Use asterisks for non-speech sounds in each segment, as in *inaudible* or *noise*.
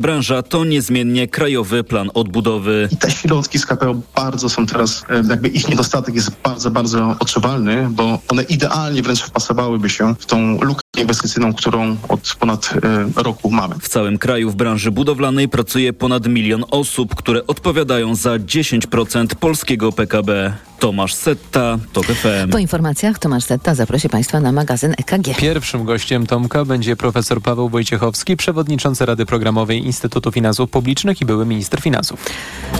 Branża to niezmiennie krajowy plan odbudowy. I te środki z KPO bardzo są teraz, e, jakby ich niedostatek jest bardzo, bardzo odczuwalny, bo one idealnie wręcz wpasowałyby się w tą lukę inwestycyjną, którą od ponad e, roku mamy. W całym kraju w branży budowlanej pracuje ponad milion osób, które odpowiadają za 10% polskiego PKB. Tomasz Setta, TOK FM. Po informacjach Tomasz Setta zaprosi Państwa na magazyn EKG. Pierwszym gościem Tomka będzie profesor Paweł Wojciechowski, przewodniczący Rady Programowej Instytutu Finansów Publicznych i były minister finansów.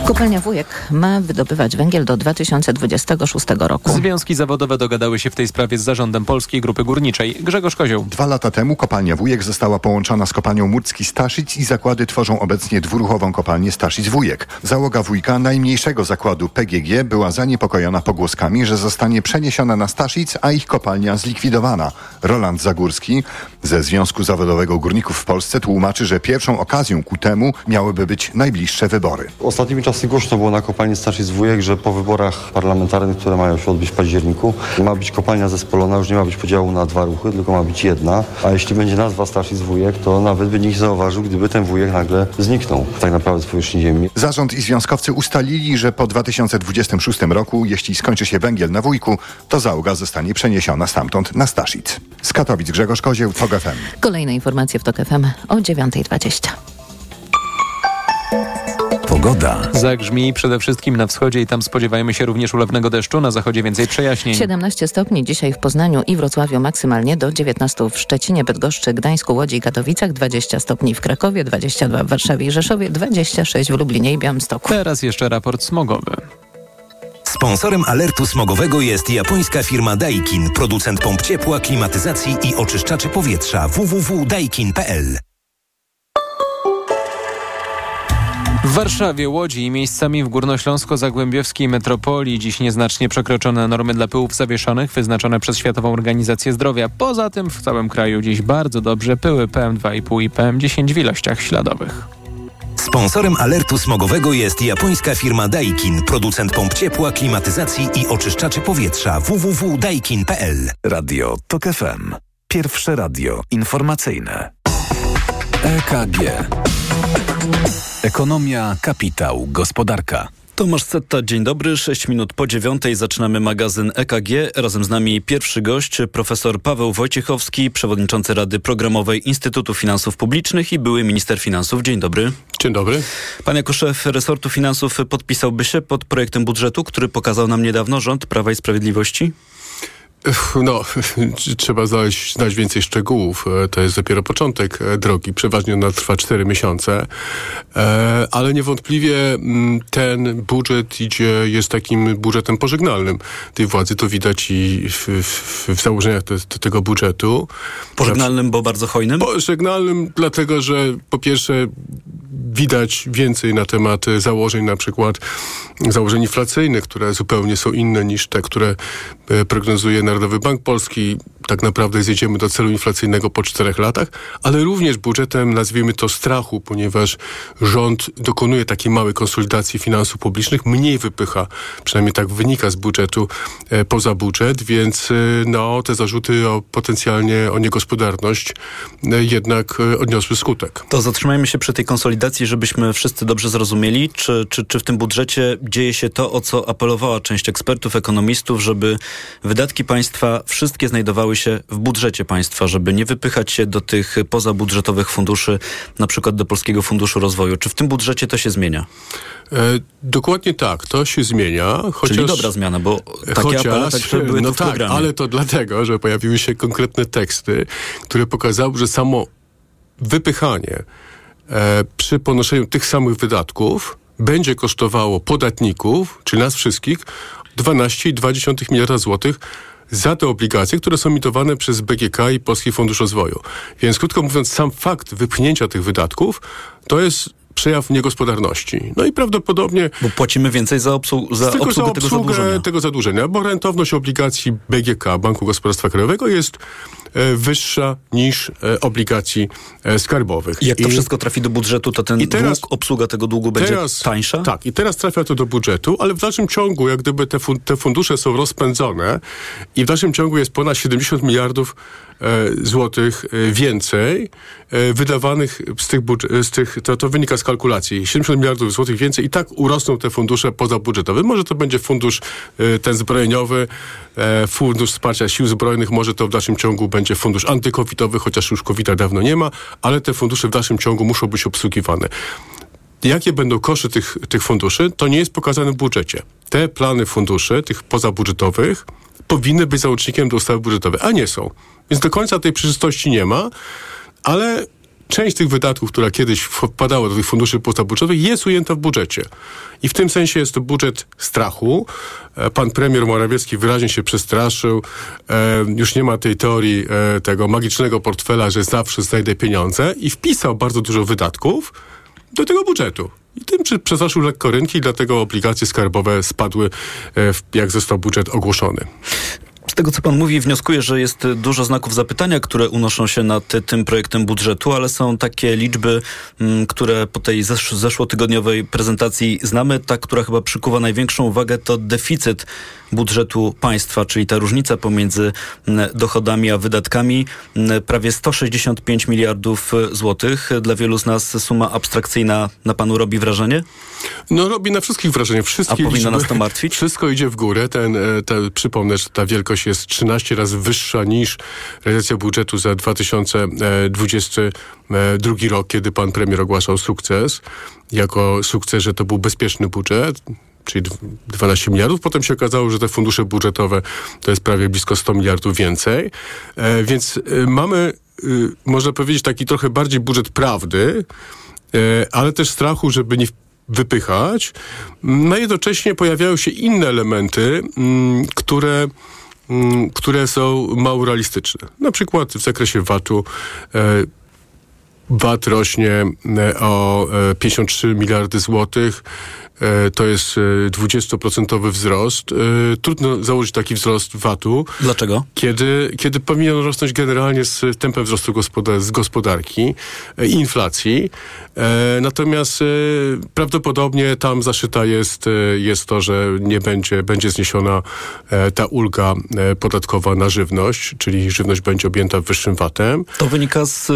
Kopalnia Wujek ma wydobywać węgiel do 2026 roku. Związki zawodowe dogadały się w tej sprawie z zarządem Polskiej Grupy Górniczej. Grzegorz Kozioł. Dwa lata temu kopalnia Wujek została połączona z kopalnią Murcki Staszic i zakłady tworzą obecnie dwuruchową kopalnię Staszic Wujek. Załoga Wujka, najmniejszego zakładu PGG, była zaniepokojona pogłoskami, że zostanie przeniesiona na Staszic, a ich kopalnia zlikwidowana. Roland Zagórski ze Związku Zawodowego Górników w Polsce tłumaczy, że pierwszą okazją ku temu miałyby być najbliższe wybory. Ostatnimi czasy głośno było na kopalni Staszic Wujek, że po wyborach parlamentarnych, które mają się odbyć w październiku, ma być kopalnia zespolona, już nie ma być podziału na dwa ruchy, tylko ma być jedna. A jeśli będzie nazwa Staszic Wujek, to nawet by nikt zauważył, gdyby ten wujek nagle zniknął tak naprawdę z powierzchni ziemi. Zarząd i związkowcy ustalili, że po 2026 roku, jeśli skończy się węgiel na Wujku, to załoga zostanie przeniesiona stamtąd na Staszic. Z Katowic Grzegorz Kozieł, TOG FM. Kolejne informacje w TOK FM o 9.20. Pogoda. Zagrzmi przede wszystkim na wschodzie i tam spodziewajmy się również ulewnego deszczu, na zachodzie więcej przejaśnień. 17 stopni dzisiaj w Poznaniu i Wrocławiu maksymalnie do 19 w Szczecinie, Bydgoszczy, Gdańsku, Łodzi i Katowicach, 20 stopni w Krakowie, 22 w Warszawie i Rzeszowie, 26 w Lublinie i Białymstoku. Teraz jeszcze raport smogowy. Sponsorem alertu smogowego jest japońska firma Daikin, producent pomp ciepła, klimatyzacji i oczyszczaczy powietrza www.daikin.pl. W Warszawie, Łodzi i miejscami w górnośląsko-zagłębiowskiej metropolii dziś nieznacznie przekroczone normy dla pyłów zawieszonych wyznaczone przez Światową Organizację Zdrowia. Poza tym w całym kraju dziś bardzo dobrze pyły PM2,5 i PM10 w ilościach śladowych. Sponsorem alertu smogowego jest japońska firma Daikin, producent pomp ciepła, klimatyzacji i oczyszczaczy powietrza www.daikin.pl. Radio TOK FM. Pierwsze radio informacyjne. EKG. Ekonomia, kapitał, gospodarka. Tomasz Setta, dzień dobry. 6 minut po dziewiątej zaczynamy magazyn EKG. Razem z nami pierwszy gość, profesor Paweł Wojciechowski, przewodniczący Rady Programowej Instytutu Finansów Publicznych i były minister finansów. Dzień dobry. Dzień dobry. Pan jako szef resortu finansów podpisałby się pod projektem budżetu, który pokazał nam niedawno rząd Prawa i Sprawiedliwości? No, *laughs* trzeba znaleźć, znać więcej szczegółów. To jest dopiero początek drogi. Przeważnie ona trwa 4 miesiące. Ale niewątpliwie ten budżet idzie, jest takim budżetem pożegnalnym tej władzy. To widać i w, w, w założeniach te, tego budżetu. Pożegnalnym, bo bardzo hojnym? Pożegnalnym, dlatego że po pierwsze widać więcej na temat założeń, na przykład założeń inflacyjnych, które zupełnie są inne niż te, które prognozuje Narodowy Bank Polski. Tak naprawdę zjedziemy do celu inflacyjnego po czterech latach, ale również budżetem, nazwijmy to strachu, ponieważ rząd dokonuje takiej małej konsolidacji finansów publicznych, mniej wypycha, przynajmniej tak wynika z budżetu, e, poza budżet, więc e, no, te zarzuty o potencjalnie o niegospodarność e, jednak e, odniosły skutek. To zatrzymajmy się przy tej konsolidacji, żebyśmy wszyscy dobrze zrozumieli, czy, czy, czy w tym budżecie dzieje się to, o co apelowała część ekspertów, ekonomistów, żeby wydatki państwa wszystkie znajdowały się w budżecie państwa, żeby nie wypychać się do tych pozabudżetowych funduszy, na przykład do Polskiego Funduszu Rozwoju. Czy w tym budżecie to się zmienia? E, dokładnie tak, to się zmienia. Chociaż, Czyli dobra zmiana, bo takie chociaż, apele także były no tak, ale to dlatego, że pojawiły się konkretne teksty, które pokazały, że samo wypychanie e, przy ponoszeniu tych samych wydatków będzie kosztowało podatników, czyli nas wszystkich, 12,2 miliarda złotych za te obligacje, które są emitowane przez BGK i Polski Fundusz Rozwoju. Więc krótko mówiąc, sam fakt wypchnięcia tych wydatków to jest przejaw niegospodarności. No i prawdopodobnie... Bo płacimy więcej za, obsłu- za Tylko obsługę, za tego obsługę zadłużenia. tego zadłużenia, bo rentowność obligacji BGK, Banku Gospodarstwa Krajowego, jest e, wyższa niż e, obligacji e, skarbowych. Jak to I- wszystko trafi do budżetu, to ten I teraz- dług, obsługa tego długu będzie teraz, tańsza? Tak, i teraz trafia to do budżetu, ale w dalszym ciągu, jak gdyby te, fun- te fundusze są rozpędzone i w dalszym ciągu jest ponad 70 miliardów złotych e, więcej e, wydawanych z tych, z tych to, to wynika z kalkulacji, 70 miliardów złotych więcej i tak urosną te fundusze pozabudżetowe. Może to będzie fundusz e, ten zbrojeniowy, e, fundusz wsparcia sił zbrojnych, może to w dalszym ciągu będzie fundusz antykowidowy, chociaż już covid dawno nie ma, ale te fundusze w dalszym ciągu muszą być obsługiwane jakie będą koszty tych, tych funduszy, to nie jest pokazane w budżecie. Te plany funduszy, tych pozabudżetowych, powinny być załącznikiem do ustawy budżetowej, a nie są. Więc do końca tej przejrzystości nie ma, ale część tych wydatków, która kiedyś wpadała do tych funduszy pozabudżetowych, jest ujęta w budżecie. I w tym sensie jest to budżet strachu. E, Pan premier Morawiecki wyraźnie się przestraszył. E, już nie ma tej teorii e, tego magicznego portfela, że zawsze znajdę pieniądze i wpisał bardzo dużo wydatków, do tego budżetu. I tym przy- przestraszył lekko rynki, dlatego obligacje skarbowe spadły, e, jak został budżet ogłoszony. Z tego, co pan mówi, wnioskuję, że jest dużo znaków zapytania, które unoszą się nad tym projektem budżetu, ale są takie liczby, mm, które po tej zesz- zeszłotygodniowej prezentacji znamy. Ta, która chyba przykuwa największą uwagę, to deficyt budżetu państwa, czyli ta różnica pomiędzy dochodami a wydatkami. Prawie 165 miliardów złotych. Dla wielu z nas suma abstrakcyjna na panu robi wrażenie? No robi na wszystkich wrażenie. Wszystkie A powinno liczby, nas to martwić? *laughs* Wszystko idzie w górę. Ten, e, te, przypomnę, że ta wielkość jest 13 razy wyższa niż realizacja budżetu za 2022 rok, kiedy pan premier ogłaszał sukces. Jako sukces, że to był bezpieczny budżet czyli dw- 12 miliardów. Potem się okazało, że te fundusze budżetowe to jest prawie blisko 100 miliardów więcej. E, więc e, mamy, e, można powiedzieć, taki trochę bardziej budżet prawdy, ale też strachu, żeby nie wypychać. No jednocześnie pojawiają się inne elementy, mm, które mm, które są mało realistyczne. Na przykład w zakresie VAT-u VAT rośnie o e, 53 miliardy złotych. E, To jest e, 20% wzrost. E, Trudno założyć taki wzrost VAT-u. Dlaczego? Kiedy, kiedy powinien rosnąć generalnie z tempem wzrostu gospoda- z gospodarki e, i inflacji. E, natomiast e, prawdopodobnie tam zaszyta jest, e, jest to, że nie będzie, będzie zniesiona e, ta ulga e, podatkowa na żywność, czyli żywność będzie objęta wyższym VAT-em. To wynika z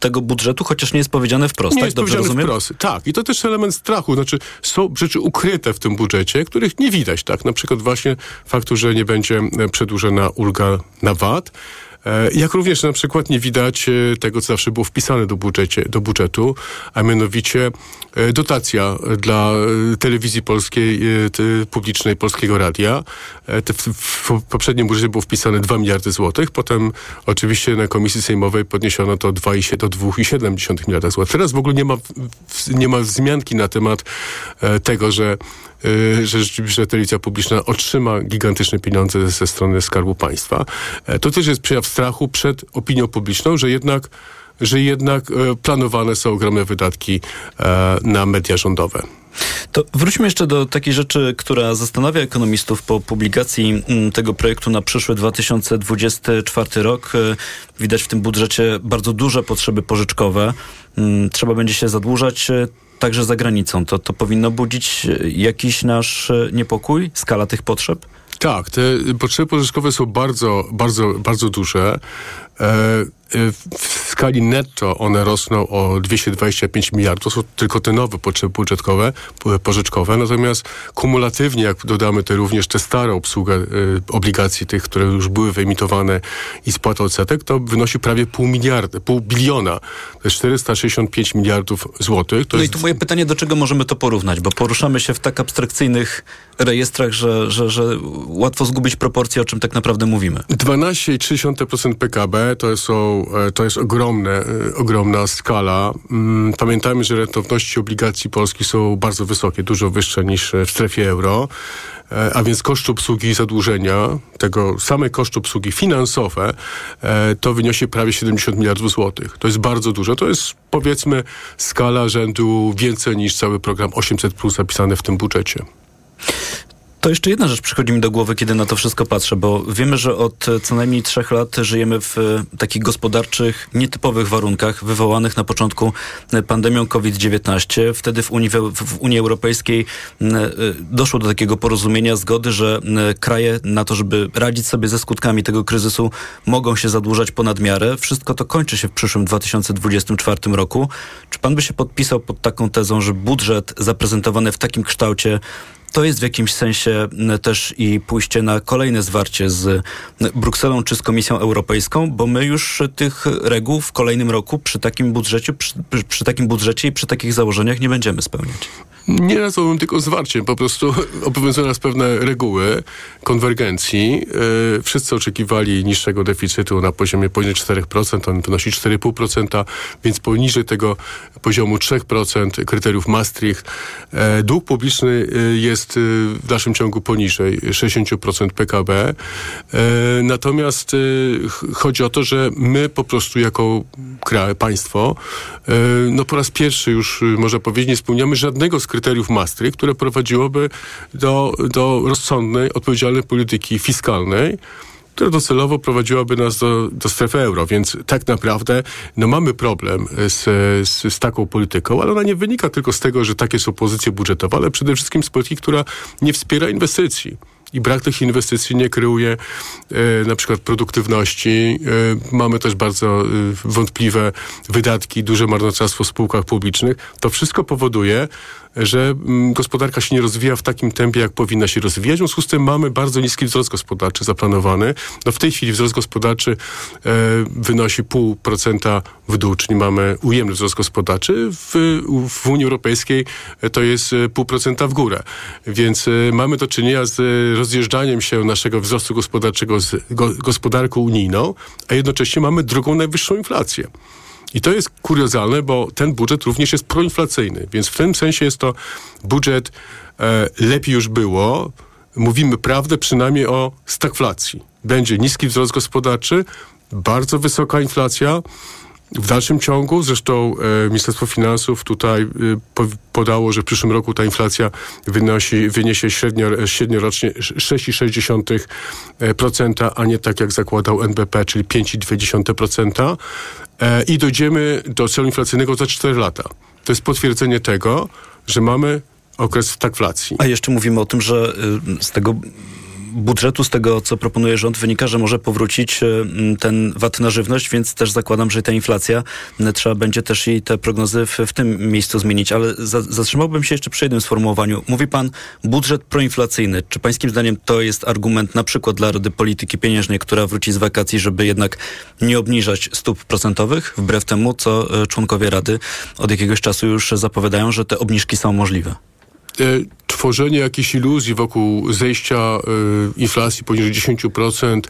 tego budżetu, chociaż nie jest powiedziane wprost, Nie tak? jest Dobrze powiedziane rozumiem? wprost. Tak, i to też element strachu. Znaczy, są rzeczy ukryte w tym budżecie, których nie widać, tak? Na przykład właśnie faktu, że nie będzie e, przedłużona ulga na VAT. E, Jak również na przykład nie widać e, tego, co zawsze było wpisane do, budżecie, do budżetu, a mianowicie e, dotacja dla telewizji polskiej, publicznej Polskiego Radia. W, poprzednim budżecie było wpisane 2 miliardy złotych, potem oczywiście na komisji sejmowej podniesiono to 2,7 do 2,7 miliarda złotych. Teraz w ogóle nie ma, nie ma wzmianki na temat tego, że, że rzeczywiście telewizja publiczna otrzyma gigantyczne pieniądze ze strony Skarbu Państwa. E, To też jest przejaw strachu przed opinią publiczną, że jednak że jednak e, planowane są ogromne wydatki e, na media rządowe. To wróćmy jeszcze do takiej rzeczy, która zastanawia ekonomistów po publikacji mm, tego projektu na przyszły 2024 rok. Widać w tym budżecie bardzo duże potrzeby pożyczkowe. Mm, Trzeba będzie się zadłużać także za granicą. To, to powinno budzić e, jakiś nasz e, niepokój, skala tych potrzeb? Tak, te potrzeby pożyczkowe są bardzo, bardzo, bardzo duże. E, w skali netto one rosną o 225 miliardów. To są tylko te nowe potrzeby budżetowe, po- pożyczkowe. Natomiast kumulatywnie, jak dodamy te również te stare obsługę e, obligacji, tych, które już były wyemitowane i spłata odsetek, to wynosi prawie pół miliarda, pół biliona. To jest 465 miliardów złotych. To No i tu moje pytanie, do czego możemy to porównać? Bo poruszamy się w tak abstrakcyjnych rejestrach, że, że, że łatwo zgubić proporcje, o czym tak naprawdę mówimy. 12,3% PKB to są e, to jest ogromne, e, ogromna skala. Mm, pamiętajmy, że rentowności obligacji polskich są bardzo wysokie, dużo wyższe niż w strefie euro. A więc koszt obsługi zadłużenia, tego same koszty obsługi finansowe, to wyniesie prawie 70 miliardów złotych. To jest bardzo dużo. To jest powiedzmy skala rzędu więcej niż cały program 800 plus zapisany w tym budżecie. To jeszcze jedna rzecz przychodzi mi do głowy, kiedy na to wszystko patrzę, bo wiemy, że od co najmniej trzech lat żyjemy w e, takich gospodarczych, nietypowych warunkach, wywołanych na początku e, pandemią COVID-19. Wtedy w Unii, w Unii Europejskiej e, doszło do takiego porozumienia, zgody, że kraje na to, żeby radzić sobie ze skutkami tego kryzysu, mogą się zadłużać ponad miarę. Wszystko to kończy się w przyszłym 2024 roku. Czy pan by się podpisał pod taką tezą, że budżet zaprezentowany w takim kształcie to jest w jakimś sensie też i pójście na kolejne zwarcie z Brukselą czy z Komisją Europejską, bo my już tych reguł w kolejnym roku przy takim budżecie, przy, przy takim budżecie i przy takich założeniach nie będziemy spełniać. Nie nazwałbym tylko zwarciem, po prostu *laughs* obowiązują nas pewne reguły konwergencji. Yy, wszyscy oczekiwali niższego deficytu na poziomie poniżej 4%, on wynosi 4,5%, więc poniżej tego poziomu 3% kryteriów Maastricht. Yy, dług publiczny yy, jest w dalszym ciągu poniżej 60% PKB. Natomiast chodzi o to, że my po prostu jako kraj, państwo, no po raz pierwszy już można powiedzieć, nie spełniamy żadnego z kryteriów Maastricht, które prowadziłoby do, do rozsądnej, odpowiedzialnej polityki fiskalnej, która docelowo prowadziłaby nas do, do strefy euro. Więc tak naprawdę no, mamy problem z, z, z, taką polityką, ale ona nie wynika tylko z tego, że takie są pozycje budżetowe, ale przede wszystkim z polityki, która nie wspiera inwestycji i brak tych inwestycji nie kreuje e, na przykład produktywności. E, mamy też bardzo e, wątpliwe wydatki, duże marnotrawstwo w spółkach publicznych. To wszystko powoduje, że mm, gospodarka się nie rozwija w takim tempie, jak powinna się rozwijać. W związku z tym mamy bardzo niski wzrost gospodarczy zaplanowany. No w tej chwili wzrost gospodarczy e, wynosi 0,5% w dół, czyli mamy ujemny wzrost gospodarczy. W, w Unii Europejskiej to jest 0,5% w górę. Więc e, mamy do czynienia z rozjeżdżaniem się naszego wzrostu gospodarczego z go, gospodarką unijną, a jednocześnie mamy drugą najwyższą inflację. I to jest kuriozalne, bo ten budżet również jest proinflacyjny, więc w tym sensie jest to budżet e, lepiej już było. Mówimy prawdę przynajmniej o stagflacji. Będzie niski wzrost gospodarczy, bardzo wysoka inflacja, w dalszym ciągu, zresztą e, Ministerstwo Finansów tutaj e, po, podało, że w przyszłym roku ta inflacja wynosi, wyniesie średnio, średniorocznie 6,6%, a nie tak jak zakładał NBP, czyli 5,2%. E, I dojdziemy do celu inflacyjnego za 4 lata. To jest potwierdzenie tego, że mamy okres stagflacji. A jeszcze mówimy o tym, że y, z tego budżetu, z tego co proponuje rząd, wynika, że może powrócić e, ten VAT na żywność, więc też zakładam, że ta inflacja, trzeba będzie też jej te prognozy w, w tym miejscu zmienić. Ale za, zatrzymałbym się jeszcze przy jednym sformułowaniu. Mówi pan budżet proinflacyjny. Czy pańskim zdaniem to jest argument na przykład dla Rady Polityki Pieniężnej, która wróci z wakacji, żeby jednak nie obniżać stóp procentowych, wbrew temu, co e, członkowie Rady od jakiegoś czasu już zapowiadają, że te obniżki są możliwe? E, tworzenie jakiejś iluzji wokół zejścia e, inflacji poniżej 10%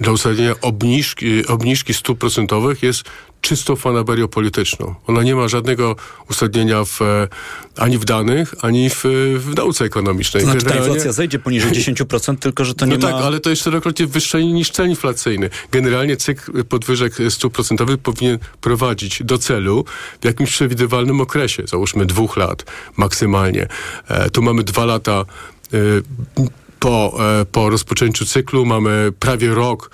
dla ustalenia obniżki, obniżki stóp procentowych jest czystą fanaberią polityczną. Ona nie ma żadnego uzasadnienia w, e, ani w danych, ani w, w nauce ekonomicznej. To znaczy ta inflacja zejdzie poniżej *laughs* 10%, tylko że to nie no ma... tak, ale to jest czterokrotnie wyższe niż cel inflacyjny. Generalnie cykl podwyżek stóp procentowych powinien prowadzić do celu w jakimś przewidywalnym okresie, załóżmy dwóch lat maksymalnie. E, tu mamy dwa lata e, po, e, po rozpoczęciu cyklu, mamy prawie rok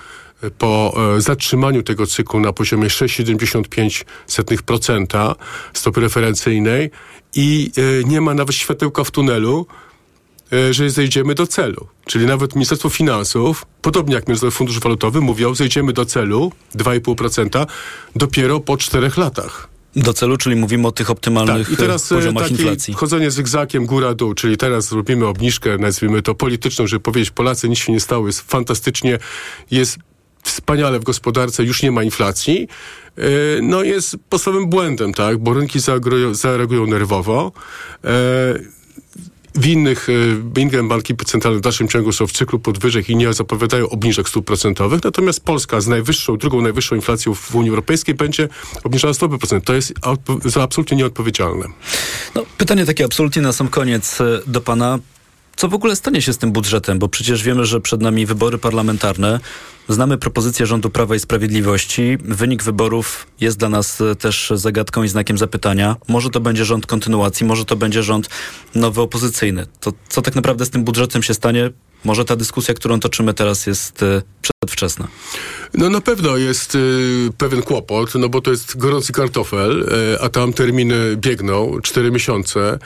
po e, zatrzymaniu tego cyklu na poziomie 6,75% stopy referencyjnej i e, nie ma nawet światełka w tunelu, e, że zejdziemy do celu. Czyli nawet Ministerstwo Finansów, podobnie jak Międzynarodowy Fundusz Walutowy, mówią, zejdziemy do celu 2,5% dopiero po czterech latach. Do celu, czyli mówimy o tych optymalnych tak, i teraz poziomach taki inflacji. chodzenie zygzakiem góra-dół, czyli teraz zrobimy obniżkę, nazwijmy to polityczną, żeby powiedzieć Polacy nic się nie stało, jest fantastycznie, jest wspaniale w gospodarce, już nie ma inflacji, e, no jest podstawowym błędem, tak, bo rynki zareagują, nerwowo. E, w innych, e, inne banki centralne w dalszym ciągu są w cyklu podwyżek i nie zapowiadają obniżek stóp procentowych, natomiast Polska z najwyższą, drugą najwyższą inflacją w Unii Europejskiej będzie obniżała stopy procentowe. To jest absolutnie nieodpowiedzialne. No, pytanie takie absolutnie na sam koniec do pana. Co w ogóle stanie się z tym budżetem? Bo przecież wiemy, że przed nami wybory parlamentarne. Znamy propozycję rządu Prawa i Sprawiedliwości. Wynik wyborów jest dla nas e, też zagadką i znakiem zapytania. Może to będzie rząd kontynuacji, może to będzie rząd nowy opozycyjny. To co tak naprawdę z tym budżetem się stanie? Może ta dyskusja, którą toczymy teraz jest e, przedwczesna. No na pewno jest y, pewien kłopot, no bo to jest gorący kartofel, y, a tam terminy biegną, cztery miesiące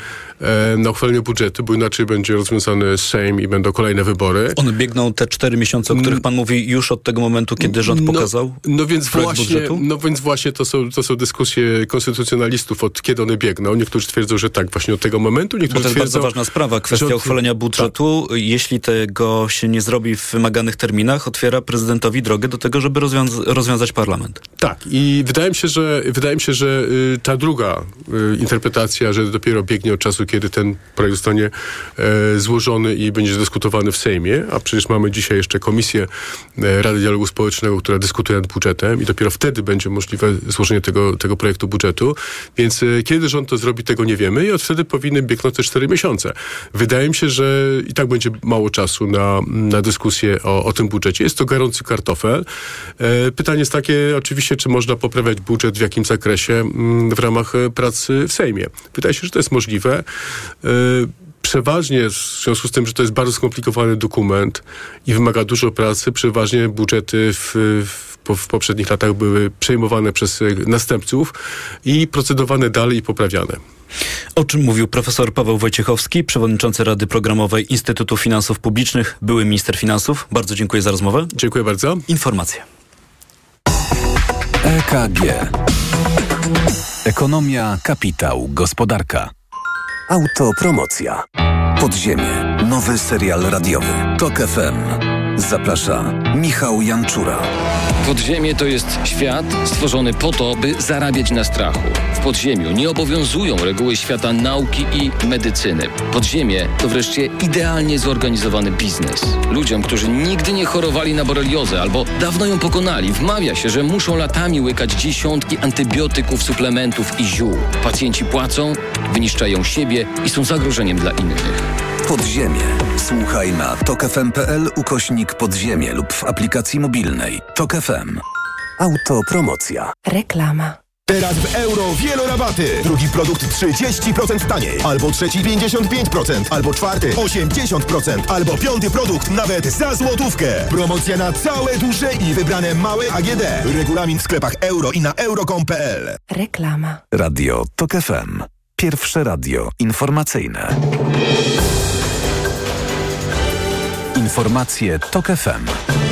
na uchwalenie budżetu, bo inaczej będzie rozwiązany Sejm i będą kolejne wybory. One biegną te cztery miesiące, o których pan mówi już od tego momentu, kiedy rząd no, pokazał no więc właśnie, budżetu? No więc właśnie to są, to są dyskusje konstytucjonalistów, od kiedy one biegną. Niektórzy twierdzą, że tak, właśnie od tego momentu. Niektórzy bo to jest twierdzą, bardzo ważna sprawa, kwestia że... uchwalenia budżetu. Tak. Jeśli tego się nie zrobi w wymaganych terminach, otwiera prezydentowi drogę do tego, żeby rozwiąza rozwiązać parlament. Tak i wydaje mi się, że, wydaje mi się, że y, ta druga y, interpretacja, że dopiero biegnie od czasu, kiedy ten projekt zostanie y, złożony i będzie dyskutowany w Sejmie, a przecież mamy dzisiaj jeszcze komisję e, Rady Dialogu Społecznego, która dyskutuje nad budżetem i dopiero wtedy będzie możliwe złożenie tego, tego projektu budżetu. Więc e, kiedy rząd to zrobi, tego nie wiemy i od wtedy powinny biegnąć te cztery miesiące. Wydaje mi się, że i tak będzie mało czasu na, na dyskusję o, o tym budżecie. Jest to gorący kartofel. E, pytanie jest takie oczywiście, czy można poprawiać budżet w jakim zakresie mm, w ramach pracy w Sejmie. Wydaje się, że to jest możliwe przeważnie, w związku z tym, że to jest bardzo skomplikowany dokument i wymaga dużo pracy, przeważnie budżety w, w, w poprzednich latach były przejmowane przez następców i procedowane dalej i poprawiane. O czym mówił profesor Paweł Wojciechowski, przewodniczący Rady Programowej Instytutu Finansów Publicznych, były minister finansów. Bardzo dziękuję za rozmowę. Dziękuję bardzo. Informacje. EKG. Ekonomia, kapitał, gospodarka. Autopromocja. Podziemie. Nowy serial radiowy. Tok FM. Zaprasza Michał Janczura. Podziemie to jest świat stworzony po to, by zarabiać na strachu. W podziemiu nie obowiązują reguły świata nauki i medycyny. Podziemie to wreszcie idealnie zorganizowany biznes. Ludziom, którzy nigdy nie chorowali na boreliozę albo dawno ją pokonali, wmawia się, że muszą latami łykać dziesiątki antybiotyków, suplementów i ziół. Pacjenci płacą, wyniszczają siebie i są zagrożeniem dla innych. Podziemie. Słuchaj na tokefm.pl ukośnik podziemie lub w aplikacji mobilnej. Tok FM. Autopromocja. Reklama. Teraz w euro wielorabaty. Drugi produkt 30% taniej. Albo trzeci 55%. Albo czwarty 80%. Albo piąty produkt nawet za złotówkę. Promocja na całe duże i wybrane małe AGD. Regulamin w sklepach euro i na euro.com.pl. Reklama. Radio TOK FM. Pierwsze radio informacyjne. Informacje TOK FM.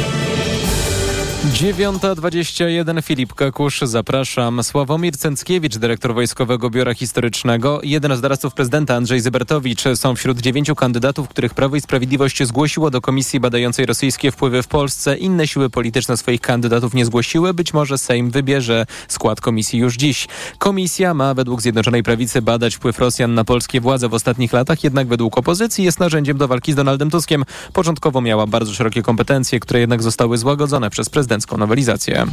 9.21 Filip Kakusz, zapraszam. Sławomir Cęckiewicz, dyrektor Wojskowego Biura Historycznego. Jeden z doradców prezydenta Andrzej Zybertowicz są wśród dziewięciu kandydatów, których Prawo i Sprawiedliwość zgłosiło do komisji badającej rosyjskie wpływy w Polsce. Inne siły polityczne swoich kandydatów nie zgłosiły. Być może Sejm wybierze skład komisji już dziś. Komisja ma według Zjednoczonej Prawicy badać wpływ Rosjan na polskie władze w ostatnich latach, jednak według opozycji jest narzędziem do walki z Donaldem Tuskiem. Początkowo miała bardzo szerokie kompetencje, które jednak zostały złagodzone przez prezydenta prezydencką nowelizację.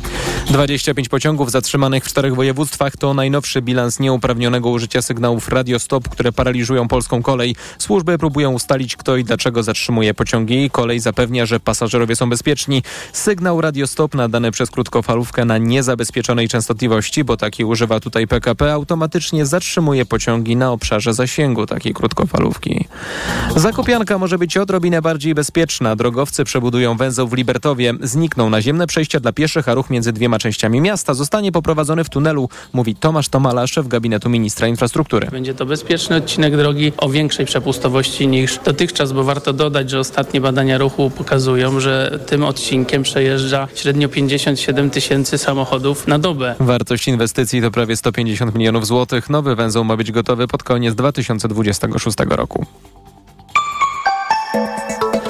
25 pociągów zatrzymanych w czterech województwach to najnowszy bilans nieuprawnionego użycia sygnałów radiostop, które paraliżują polską kolej. Służby próbują ustalić kto i dlaczego zatrzymuje pociągi. Kolej zapewnia, że pasażerowie są bezpieczni. Sygnał radiostop nadany przez krótkofalówkę na niezabezpieczonej częstotliwości, bo taki używa tutaj PKP, automatycznie zatrzymuje pociągi na obszarze zasięgu takiej krótkofalówki. Zakopianka może być odrobinę bardziej bezpieczna. Drogowcy przebudują węzeł w Libertowie. Znikną naziemne przejścia dla pieszych, a ruch między dwiema częściami miasta zostanie poprowadzony w tunelu, mówi Tomasz Tomala, szef gabinetu ministra infrastruktury. Będzie to bezpieczny odcinek drogi o większej przepustowości niż dotychczas, bo warto dodać, że ostatnie badania ruchu pokazują, że tym odcinkiem przejeżdża średnio 57 tysięcy samochodów na dobę. Wartość inwestycji to prawie 150 milionów złotych. Nowy węzeł ma być gotowy pod koniec 2026 roku.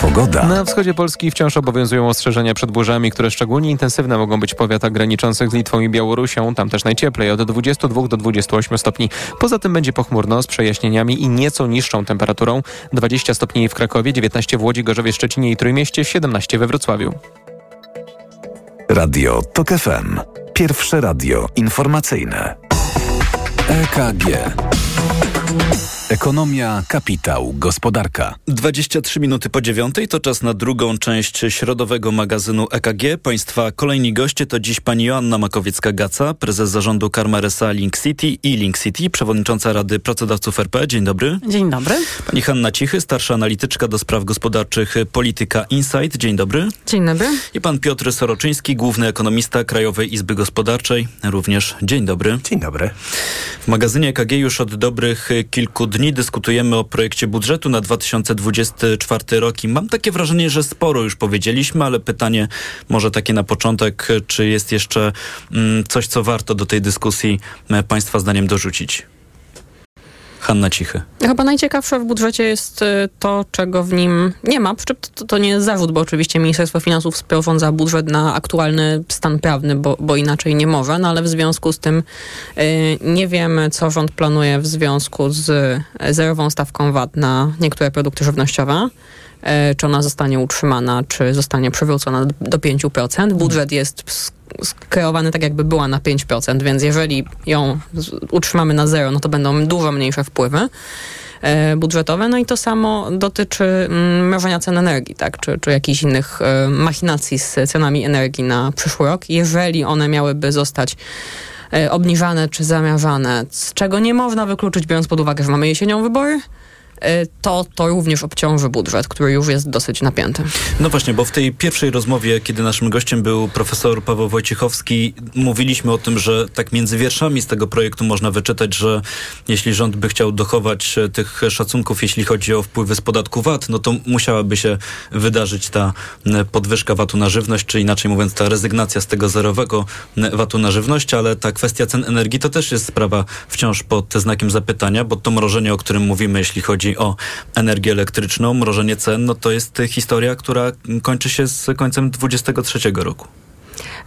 Pogoda. Na wschodzie Polski wciąż obowiązują ostrzeżenia przed burzami, które szczególnie intensywne mogą być w powiatach graniczących z Litwą i Białorusią. Tam też najcieplej, od 22 do 28 stopni. Poza tym będzie pochmurno z przejaśnieniami i nieco niższą temperaturą. 20 stopni w Krakowie, 19 w Łodzi, Gorzowie, Szczecinie i Trójmieście, 17 we Wrocławiu. Radio TOK FM. Pierwsze radio informacyjne. EKG. Ekonomia, kapitał, gospodarka. 23 minuty po dziewiątej to czas na drugą część środowego magazynu EKG. Państwa kolejni goście to dziś pani Joanna Makowiecka-Gaca, prezes zarządu Karmaresa Link City i Link City, przewodnicząca Rady Pracodawców RP. Dzień dobry. Dzień dobry. Pani Hanna Cichy, starsza analityczka do spraw gospodarczych Polityka Insight. Dzień dobry. Dzień dobry. I pan Piotr Soroczyński, główny ekonomista Krajowej Izby Gospodarczej. Również dzień dobry. Dzień dobry. W magazynie EKG już od dobrych kilku dni dni dyskutujemy o projekcie budżetu na 2024 rok i mam takie wrażenie, że sporo już powiedzieliśmy, ale pytanie może takie na początek, czy jest jeszcze mm, coś, co warto do tej dyskusji e, Państwa zdaniem dorzucić? Hanna Cichy. Chyba najciekawsze w budżecie jest y, to, czego w nim nie ma. To, to nie jest zarzut, bo oczywiście Ministerstwo Finansów sporządza budżet na aktualny stan prawny, bo, bo inaczej nie może, no ale w związku z tym y, nie wiemy, co rząd planuje w związku z zerową stawką VAT na niektóre produkty żywnościowe y, czy ona zostanie utrzymana, czy zostanie przywrócona do 5%. Budżet jest skierowany tak, jakby była na 5%, więc jeżeli ją utrzymamy na zero, no to będą dużo mniejsze wpływy e, budżetowe. No i to samo dotyczy mm, mrożenia cen energii, tak? czy, czy jakichś innych e, machinacji z cenami energii na przyszły rok. Jeżeli one miałyby zostać e, obniżane czy zamierzane, z czego nie można wykluczyć, biorąc pod uwagę, że mamy jesienią wybory, to to również obciąży budżet, który już jest dosyć napięty. No właśnie, bo w tej pierwszej rozmowie, kiedy naszym gościem był profesor Paweł Wojciechowski, mówiliśmy o tym, że tak między wierszami z tego projektu można wyczytać, że jeśli rząd by chciał dochować e, tych szacunków, jeśli chodzi o wpływy z podatku VAT, no to musiałaby się wydarzyć ta podwyżka VAT-u na żywność, czy inaczej mówiąc ta rezygnacja z tego zerowego VAT-u na żywność, ale ta kwestia cen energii to też jest sprawa wciąż pod znakiem zapytania, bo to mrożenie, o którym mówimy, jeśli chodzi chodzi o energię elektryczną, mrożenie cen, no to jest historia, która kończy się z końcem 2023 roku.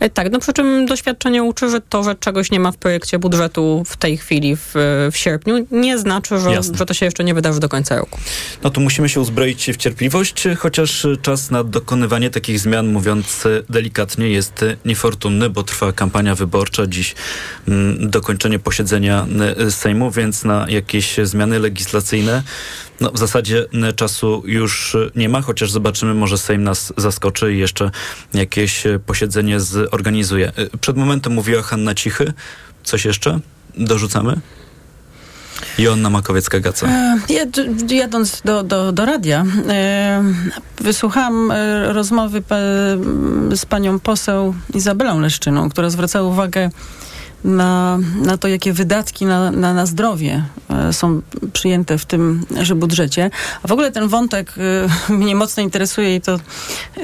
E, tak, no przy czym doświadczenie uczy, że to, że czegoś nie ma w projekcie budżetu w tej chwili, w, w sierpniu, nie znaczy, że, że to się jeszcze nie wydarzy do końca roku. No tu musimy się uzbroić w cierpliwość, chociaż czas na dokonywanie takich zmian, mówiąc delikatnie, jest niefortunny, bo trwa kampania wyborcza, dziś mm, dokończenie posiedzenia e, Sejmu, więc na jakieś zmiany legislacyjne no, w zasadzie czasu już nie ma, chociaż zobaczymy, może Sejm nas zaskoczy i jeszcze jakieś posiedzenie zorganizuje. Przed momentem mówiła Hanna Cichy. Coś jeszcze? Dorzucamy? Joanna Makowiecka-Gaca. E, jadąc do, do, do radia, e, wysłuchałam e, rozmowy z panią poseł Izabelą Leszczyną, która zwracała uwagę na, na to, jakie wydatki na, na, na zdrowie e, są przyjęte w tym że budżecie. A w ogóle ten wątek e, *laughs* mnie mocno interesuje i to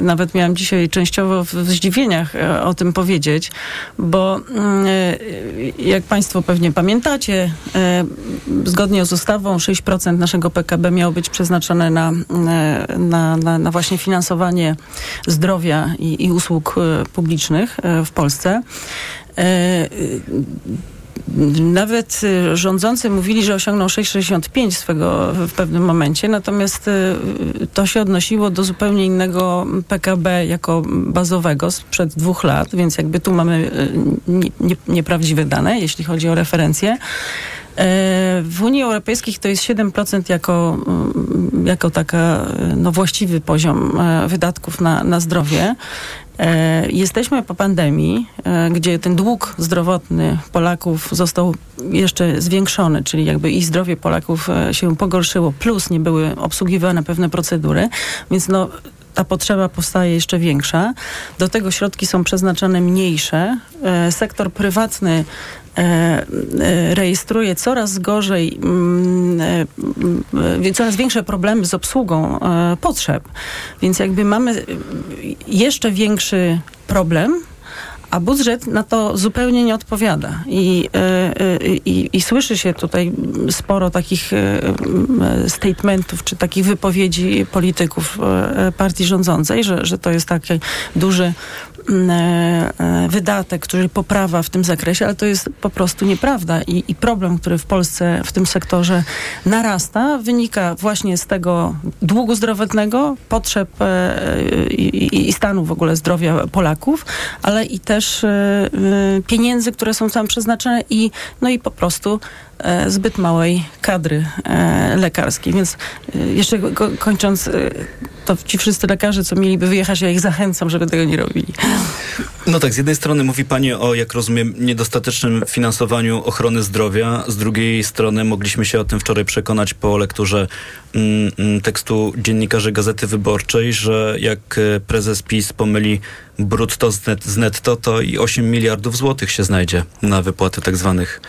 nawet miałam dzisiaj częściowo w, w zdziwieniach e, o tym powiedzieć, bo mm, jak Państwo pewnie pamiętacie, zgodnie z ustawą 6% naszego PKB miało być przeznaczone na, na, na, na właśnie finansowanie zdrowia i, i usług publicznych w Polsce. E, nawet e, rządzący mówili, że osiągną 6,65 swego w pewnym momencie, natomiast e, to się odnosiło do zupełnie innego PKB jako bazowego sprzed dwóch lat, więc jakby tu mamy nieprawdziwe dane, jeśli chodzi o referencje. W Unii Europejskiej to jest 7% jako, jako taka no, właściwy poziom wydatków na, na zdrowie. E, jesteśmy po pandemii, e, gdzie ten dług zdrowotny Polaków został jeszcze zwiększony, czyli jakby i zdrowie Polaków e, się pogorszyło, plus nie były obsługiwane pewne procedury, więc no ta potrzeba powstaje jeszcze większa. Do tego środki są przeznaczane mniejsze. Sektor prywatny rejestruje coraz gorzej, mm, e, coraz większe problemy z obsługą potrzeb. Więc jakby mamy jeszcze większy problem, a budżet na to zupełnie nie odpowiada. I, i, i słyszy się tutaj sporo takich statementów, czy takich wypowiedzi polityków partii rządzącej, że, że to jest taki duży wydatek, który poprawa w tym zakresie, ale to jest po prostu nieprawda. I, i problem, który w Polsce w tym sektorze narasta, wynika właśnie z tego długu zdrowotnego, potrzeb i, i stanu w ogóle zdrowia Polaków, ale i też pieniędzy, które są tam przeznaczone i, no i po prostu e, zbyt małej kadry e, lekarskiej. Więc e, jeszcze kończąc, to ci wszyscy lekarze, co mieliby wyjechać, ja ich zachęcam, żeby tego nie robili. No tak, z jednej strony mówi Pani o, jak rozumiem, niedostatecznym finansowaniu ochrony zdrowia, z drugiej strony mogliśmy się o tym wczoraj przekonać po lekturze mm, mm tekstu dziennikarzy Gazety Wyborczej, że jak prezes PiS pomyli brutto z, net, z netto, to i 8 miliardów złotych się znajdzie na wypłatę tak zwanych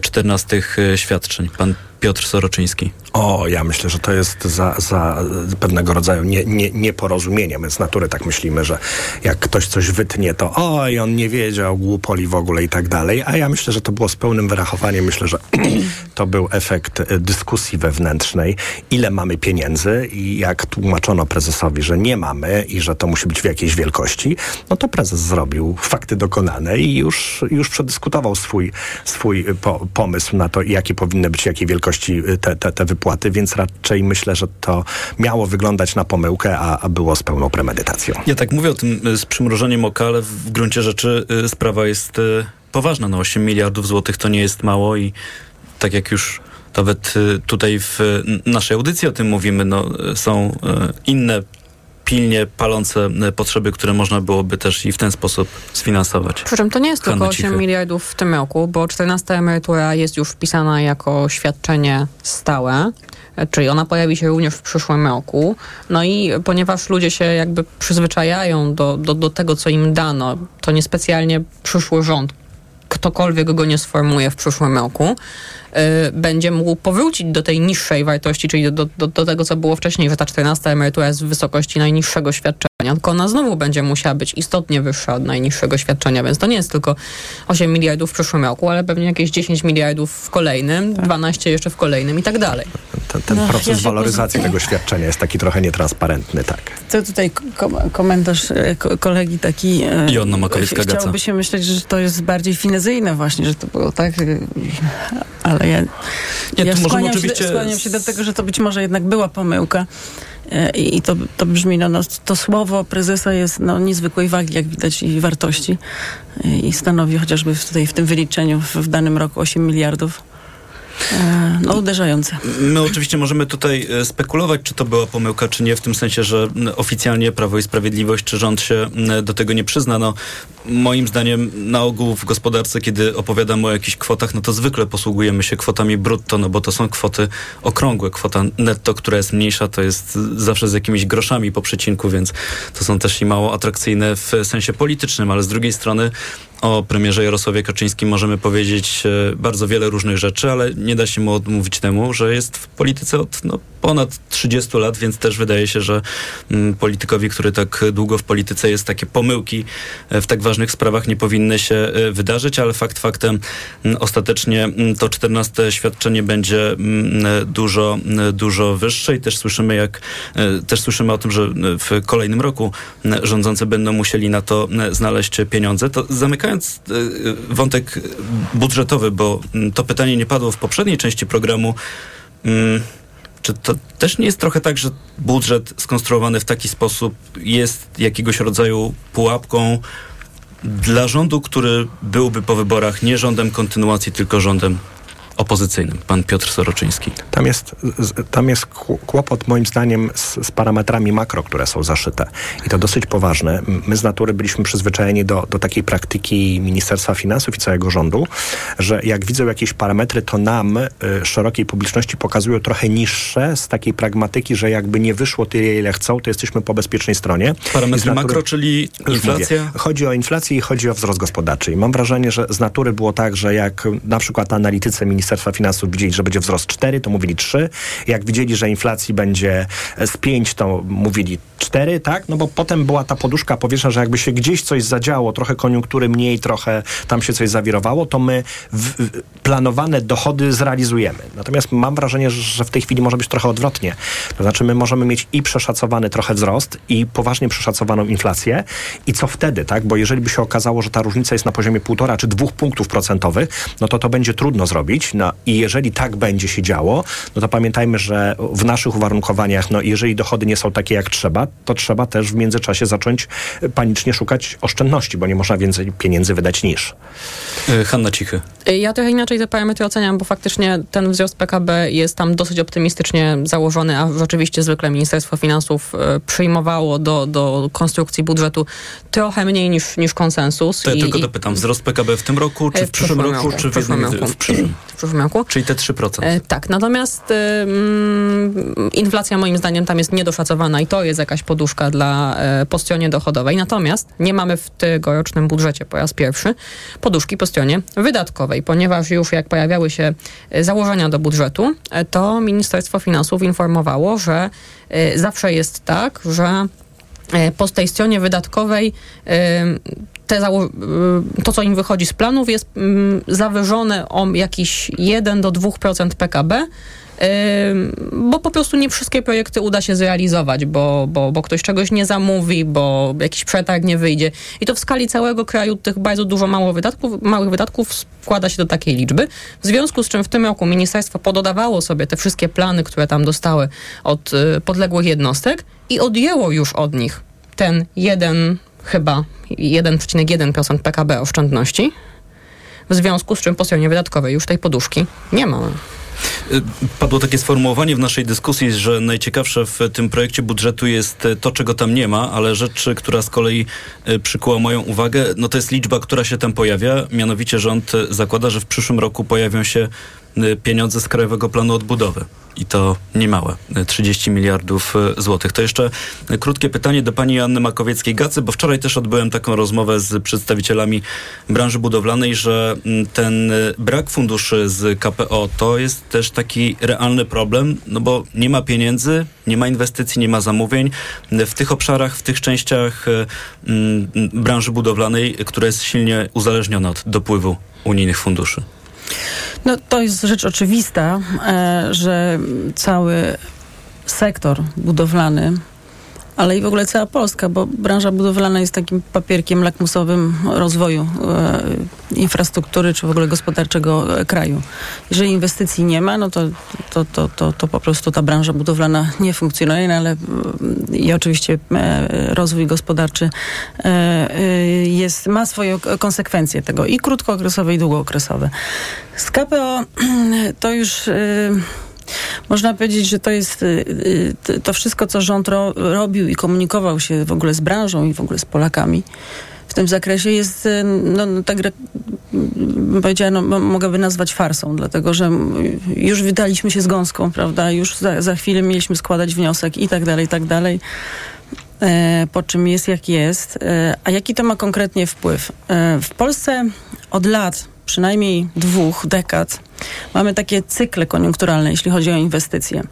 14 świadczeń. Pan Piotr Soroczyński. O, ja myślę, że to jest za, za pewnego rodzaju nie, nie, nieporozumienie. My z natury tak myślimy, że jak ktoś coś wytnie, to oj, on nie wiedział, głupoli w ogóle i tak dalej. A ja myślę, że to było z pełnym wyrachowaniem. Myślę, że *clears throat* to był efekt e, dyskusji wewnętrznej. Ile mamy pieniędzy i jak tłumaczono prezesowi, że nie mamy i że to musi być w jakiejś wielkości, no to prezes zrobił fakty dokonane i już, już przedyskutował swój, swój po, pomysł na to, jakie powinny być, jakiej wielkości e, te, te, te wypłaty więc raczej myślę, że to miało wyglądać na pomyłkę, a, a było z pełną premedytacją. Ja tak mówię o tym y, z przymrużeniem oka, ale w gruncie rzeczy y, sprawa jest y, poważna. No 8 miliardów złotych to nie jest mało i tak jak już nawet tutaj w naszej audycji o tym mówimy, no, są inne pilnie palące potrzeby, które można byłoby też i w ten sposób sfinansować. Przy czym to nie jest tylko 8 miliardów w tym roku, bo 14 emerytura jest już wpisana jako świadczenie stałe czyli ona pojawi się również w przyszłym roku. No i ponieważ ludzie się jakby przyzwyczajają do, do, do tego, co im dano, to niespecjalnie przyszły rząd ktokolwiek go nie sformuje w przyszłym roku, będzie mógł powrócić do tej niższej wartości, czyli do, do, do tego, co było wcześniej, że ta 14 emerytura jest w wysokości najniższego świadczenia, tylko ona znowu będzie musiała być istotnie wyższa od najniższego świadczenia, więc to nie jest tylko 8 miliardów w przyszłym roku, ale pewnie jakieś 10 miliardów w kolejnym, tak. 12 jeszcze w kolejnym i tak dalej. Ten, ten no, proces ja waloryzacji tego świadczenia jest taki trochę nietransparentny, tak. To tutaj komentarz e, kolegi taki... E, Joanna Makowicka-Gaca. Chciałoby się myśleć, że to jest bardziej finezyjne właśnie, że to było tak, ale ja, ja, ja skłaniam, oczywiście... się, skłaniam się do tego, że to być może jednak była pomyłka. E, I to, to brzmi, no, no, to słowo prezesa jest no, niezwykłej wagi, jak widać, i wartości. I stanowi chociażby tutaj w tym wyliczeniu w, w danym roku 8 miliardów. E, no, uderzające. My oczywiście możemy tutaj e, spekulować, czy to była pomyłka, czy nie, w tym sensie, że oficjalnie Prawo i Sprawiedliwość, czy rząd się do tego nie przyzna. No, moim zdaniem na ogół w gospodarce, kiedy opowiadamy o jakichś kwotach, no to zwykle posługujemy się kwotami brutto, no bo to są kwoty okrągłe. Kwota netto, która jest mniejsza, to jest zawsze z jakimiś groszami po przecinku, więc to są też i mało atrakcyjne w sensie politycznym, ale z drugiej strony o premierze Jarosławie Kaczyńskim możemy powiedzieć e, bardzo wiele różnych rzeczy, ale nie da się mu odmówić temu, że jest w polityce od no, ponad 30 lat, więc też wydaje się, że mm, politykowi, który tak długo w polityce jest, takie pomyłki e, w tak ważnych sprawach nie powinny się e, wydarzyć, ale fakt faktem mm, ostatecznie mm, to 14 świadczenie będzie dużo, dużo wyższe i też słyszymy, jak też słyszymy o tym, że w kolejnym roku rządzący będą musieli na to znaleźć pieniądze. To zamykając e, wątek budżetowy, bo to pytanie nie padło w poprzedniej części programu, czy to też nie jest trochę tak, że budżet skonstruowany w taki sposób jest jakiegoś rodzaju pułapką dla rządu, który byłby po wyborach nie rządem kontynuacji, tylko rządem opozycyjnym, pan Piotr Soroczyński. Tam jest, tam jest kłopot moim zdaniem z, z, parametrami makro, które są zaszyte. I to dosyć poważne. My z natury byliśmy przyzwyczajeni do, do takiej praktyki Ministerstwa Finansów i całego rządu, że jak widzą jakieś parametry, to nam, y, szerokiej publiczności, pokazują trochę niższe z takiej pragmatyki, że jakby nie wyszło tyle, ile chcą, to jesteśmy po bezpiecznej stronie. Parametry natury, makro, czyli inflacja? Mówię, chodzi o inflację i chodzi o wzrost gospodarczy. I mam wrażenie, że z natury było tak, że jak na przykład analitycy Ministerstwa Ministerstwa Finansów widzieli, że będzie wzrost 4, to mówili 3. Jak widzieli, że inflacji będzie z 5, to mówili 4, tak? No bo potem była ta poduszka powietrza, że jakby się gdzieś coś zadziało, trochę koniunktury mniej, trochę tam się coś zawirowało, to my planowane dochody zrealizujemy. Natomiast mam wrażenie, że w tej chwili może być trochę odwrotnie. To znaczy my możemy mieć i przeszacowany trochę wzrost i poważnie przeszacowaną inflację i co wtedy, tak? Bo jeżeli by się okazało, że ta różnica jest na poziomie półtora czy dwóch punktów procentowych, no to to będzie trudno zrobić. No, I jeżeli tak będzie się działo, no to pamiętajmy, że w naszych uwarunkowaniach, no jeżeli dochody nie są takie jak trzeba, to trzeba też w międzyczasie zacząć panicznie szukać oszczędności, bo nie można więcej pieniędzy wydać niż. E, Hanna Cichy. Ja trochę inaczej te parametry oceniam, bo faktycznie ten wzrost PKB jest tam dosyć optymistycznie założony, a rzeczywiście zwykle Ministerstwo Finansów e, przyjmowało do, do konstrukcji budżetu trochę mniej niż, niż konsensus. To ja I, tylko dopytam, wzrost PKB w tym roku, czy w, w przyszłym roku, roku, czy w, jednym roku. W przyszłym. W przyszłym roku. Czyli te 3%. E, tak, natomiast e, mm, inflacja moim zdaniem tam jest niedoszacowana i to jest jakaś poduszka dla e, po stronie dochodowej. Natomiast nie mamy w tegorocznym budżecie po raz pierwszy poduszki po stronie wydatkowej, ponieważ już jak pojawiały się e, założenia do budżetu, e, to Ministerstwo Finansów informowało, że zawsze jest tak, że po tej stronie wydatkowej te to, co im wychodzi z planów, jest mm, zawyżone o jakiś 1 do 2% PKB bo po prostu nie wszystkie projekty uda się zrealizować, bo, bo, bo ktoś czegoś nie zamówi, bo jakiś przetarg nie wyjdzie. I to w skali całego kraju tych bardzo dużo mało wydatków, małych wydatków składa się do takiej liczby. W związku z czym w tym roku ministerstwo pododawało sobie te wszystkie plany, które tam dostały od y, podległych jednostek i odjęło już od nich ten jeden, chyba 1,1% PKB oszczędności. W związku z czym po stronie wydatkowej już tej poduszki nie ma. Y, padło takie sformułowanie w naszej dyskusji, że najciekawsze w tym projekcie budżetu jest to, czego tam nie ma, ale rzecz, która z kolei y, przykuła moją uwagę, no to jest liczba, która się tam pojawia. Mianowicie rząd zakłada, że w przyszłym roku pojawią się pieniądze z Krajowego Planu Odbudowy i to niemałe, 30 miliardów e, złotych. To jeszcze krótkie pytanie do pani Anny Makowieckiej-Gacy, bo wczoraj też odbyłem taką rozmowę z przedstawicielami branży budowlanej, że mm, ten brak funduszy z KPO to jest też taki realny problem, no bo nie ma pieniędzy, nie ma inwestycji, nie ma zamówień. W tych obszarach, w tych częściach mm, branży budowlanej, która jest silnie uzależniona od dopływu unijnych funduszy. No to jest rzecz oczywista, e, że cały sektor budowlany ale i w ogóle cała Polska, bo branża budowlana jest takim papierkiem lakmusowym rozwoju e, infrastruktury czy w ogóle gospodarczego e, kraju. Jeżeli inwestycji nie ma, no to, to, to, to, to po prostu ta branża budowlana nie funkcjonuje, no ale e, i oczywiście e, rozwój gospodarczy e, e, jest, ma swoje konsekwencje tego i krótkookresowe i długookresowe. Z KPO *clears throat* to już można powiedzieć, że to jest y, y, to wszystko, co rząd ro, robił i komunikował się w ogóle z branżą i w ogóle z Polakami w tym zakresie jest, y, no, no tak powiedziała, no, mogę nazwać farsą, dlatego że już wydaliśmy się z gąską, prawda, już za, za chwilę mieliśmy składać wniosek i tak dalej, i tak dalej e, po czym jest jak jest. E, a jaki to ma konkretnie wpływ? E, w Polsce od lat przynajmniej dwóch dekad mamy takie cykle koniunkturalne, jeśli chodzi o inwestycje.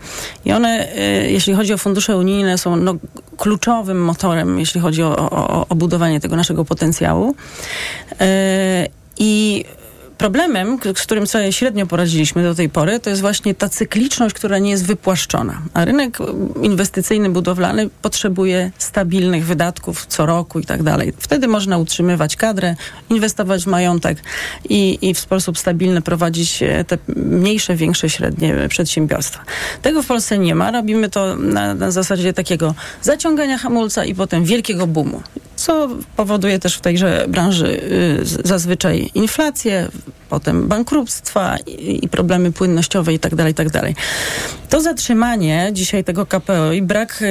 I one, y, jeśli chodzi o fundusze unijne, są no, kluczowym motorem, jeśli chodzi o, o, o budowanie tego naszego potencjału. Y, I Problemem, z którym sobie średnio poradziliśmy do tej pory, to jest właśnie ta cykliczność, która nie jest wypłaszczona. A rynek inwestycyjny, budowlany potrzebuje stabilnych wydatków co roku i tak dalej. Wtedy można utrzymywać kadrę, inwestować w majątek i, i w sposób stabilny prowadzić e, te mniejsze, większe, średnie przedsiębiorstwa. Tego w Polsce nie ma. Robimy to na, na zasadzie takiego zaciągania hamulca i potem wielkiego boomu co powoduje też w tejże branży y, zazwyczaj inflację, potem bankructwa i, problemy płynnościowe itd., tak itd. Tak to zatrzymanie dzisiaj tego KPO i brak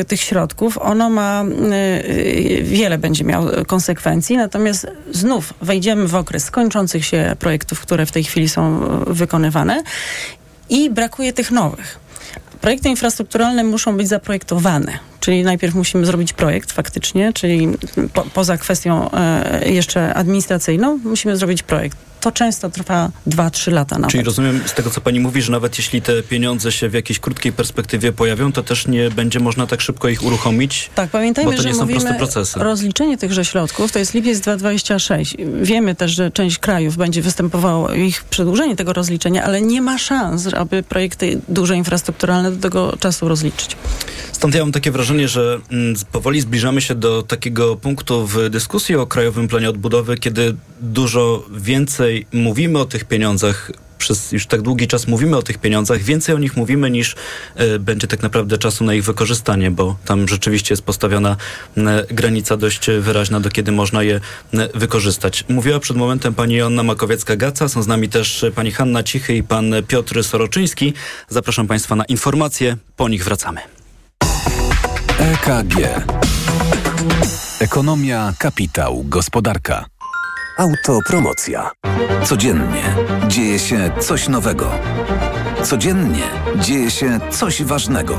y, tych środków, ono ma y, wiele będzie miał konsekwencji, natomiast znów wejdziemy w okres skończących się projektów, które w tej chwili są wykonywane i brakuje tych nowych. Projekty infrastrukturalne muszą być zaprojektowane Czyli najpierw musimy zrobić projekt faktycznie, czyli po, poza kwestią e, jeszcze administracyjną, musimy zrobić projekt to często trwa 2-3 lata nawet. Czyli rozumiem z tego, co pani mówi, że nawet jeśli te pieniądze się w jakiejś krótkiej perspektywie pojawią, to też nie będzie można tak szybko ich uruchomić? Tak, pamiętajmy, bo to nie że są mówimy proste procesy. rozliczenie tychże środków to jest lipiec 2026. Wiemy też, że część krajów będzie występowało ich przedłużenie tego rozliczenia, ale nie ma szans, aby projekty duże infrastrukturalne do tego czasu rozliczyć. Stąd ja mam takie wrażenie, że mm, powoli zbliżamy się do takiego punktu w dyskusji o Krajowym Planie Odbudowy, kiedy dużo więcej mówimy o tych pieniądzach przez już tak długi czas mówimy o tych pieniądzach, więcej o nich mówimy niż y, będzie tak naprawdę czasu na ich wykorzystanie, bo tam rzeczywiście jest postawiona y, granica dość wyraźna, do kiedy można je y, wykorzystać. Mówiła przed momentem pani Joanna Makowiecka-Gaca, są z nami też pani Hanna Cichy i pan Piotr Soroczyński. Zapraszam państwa na informacje, po nich wracamy. EKG. Ekonomia, kapitał, gospodarka. Autopromocja. Codziennie dzieje się coś nowego. Codziennie dzieje się coś ważnego.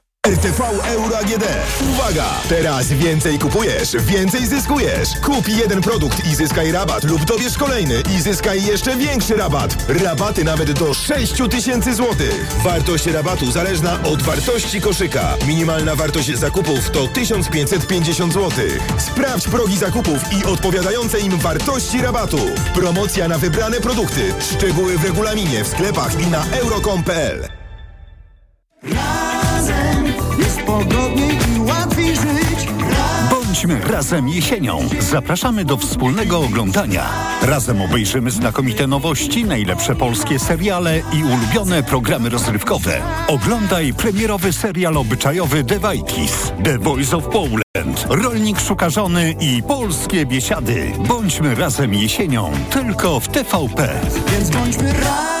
RTV Euro AGD. Uwaga! Teraz więcej kupujesz, więcej zyskujesz. Kup jeden produkt i zyskaj rabat lub dobierz kolejny i zyskaj jeszcze większy rabat. Rabaty nawet do 6 tysięcy złotych. Wartość rabatu zależna od wartości koszyka. Minimalna wartość zakupów to 1550 zł. Sprawdź progi zakupów i odpowiadające im wartości rabatu. Promocja na wybrane produkty. Szczegóły w regulaminie, w sklepach i na euro.com.pl. Pogodniej i łatwiej żyć. Bądźmy razem jesienią. Zapraszamy do wspólnego oglądania. Razem obejrzymy znakomite nowości, najlepsze polskie seriale i ulubione programy rozrywkowe. Oglądaj premierowy serial obyczajowy The Vikings, The Voice of Poland, Rolnik szuka żony i polskie biesiady. Bądźmy razem jesienią, tylko w TVP. Więc bądźmy razem.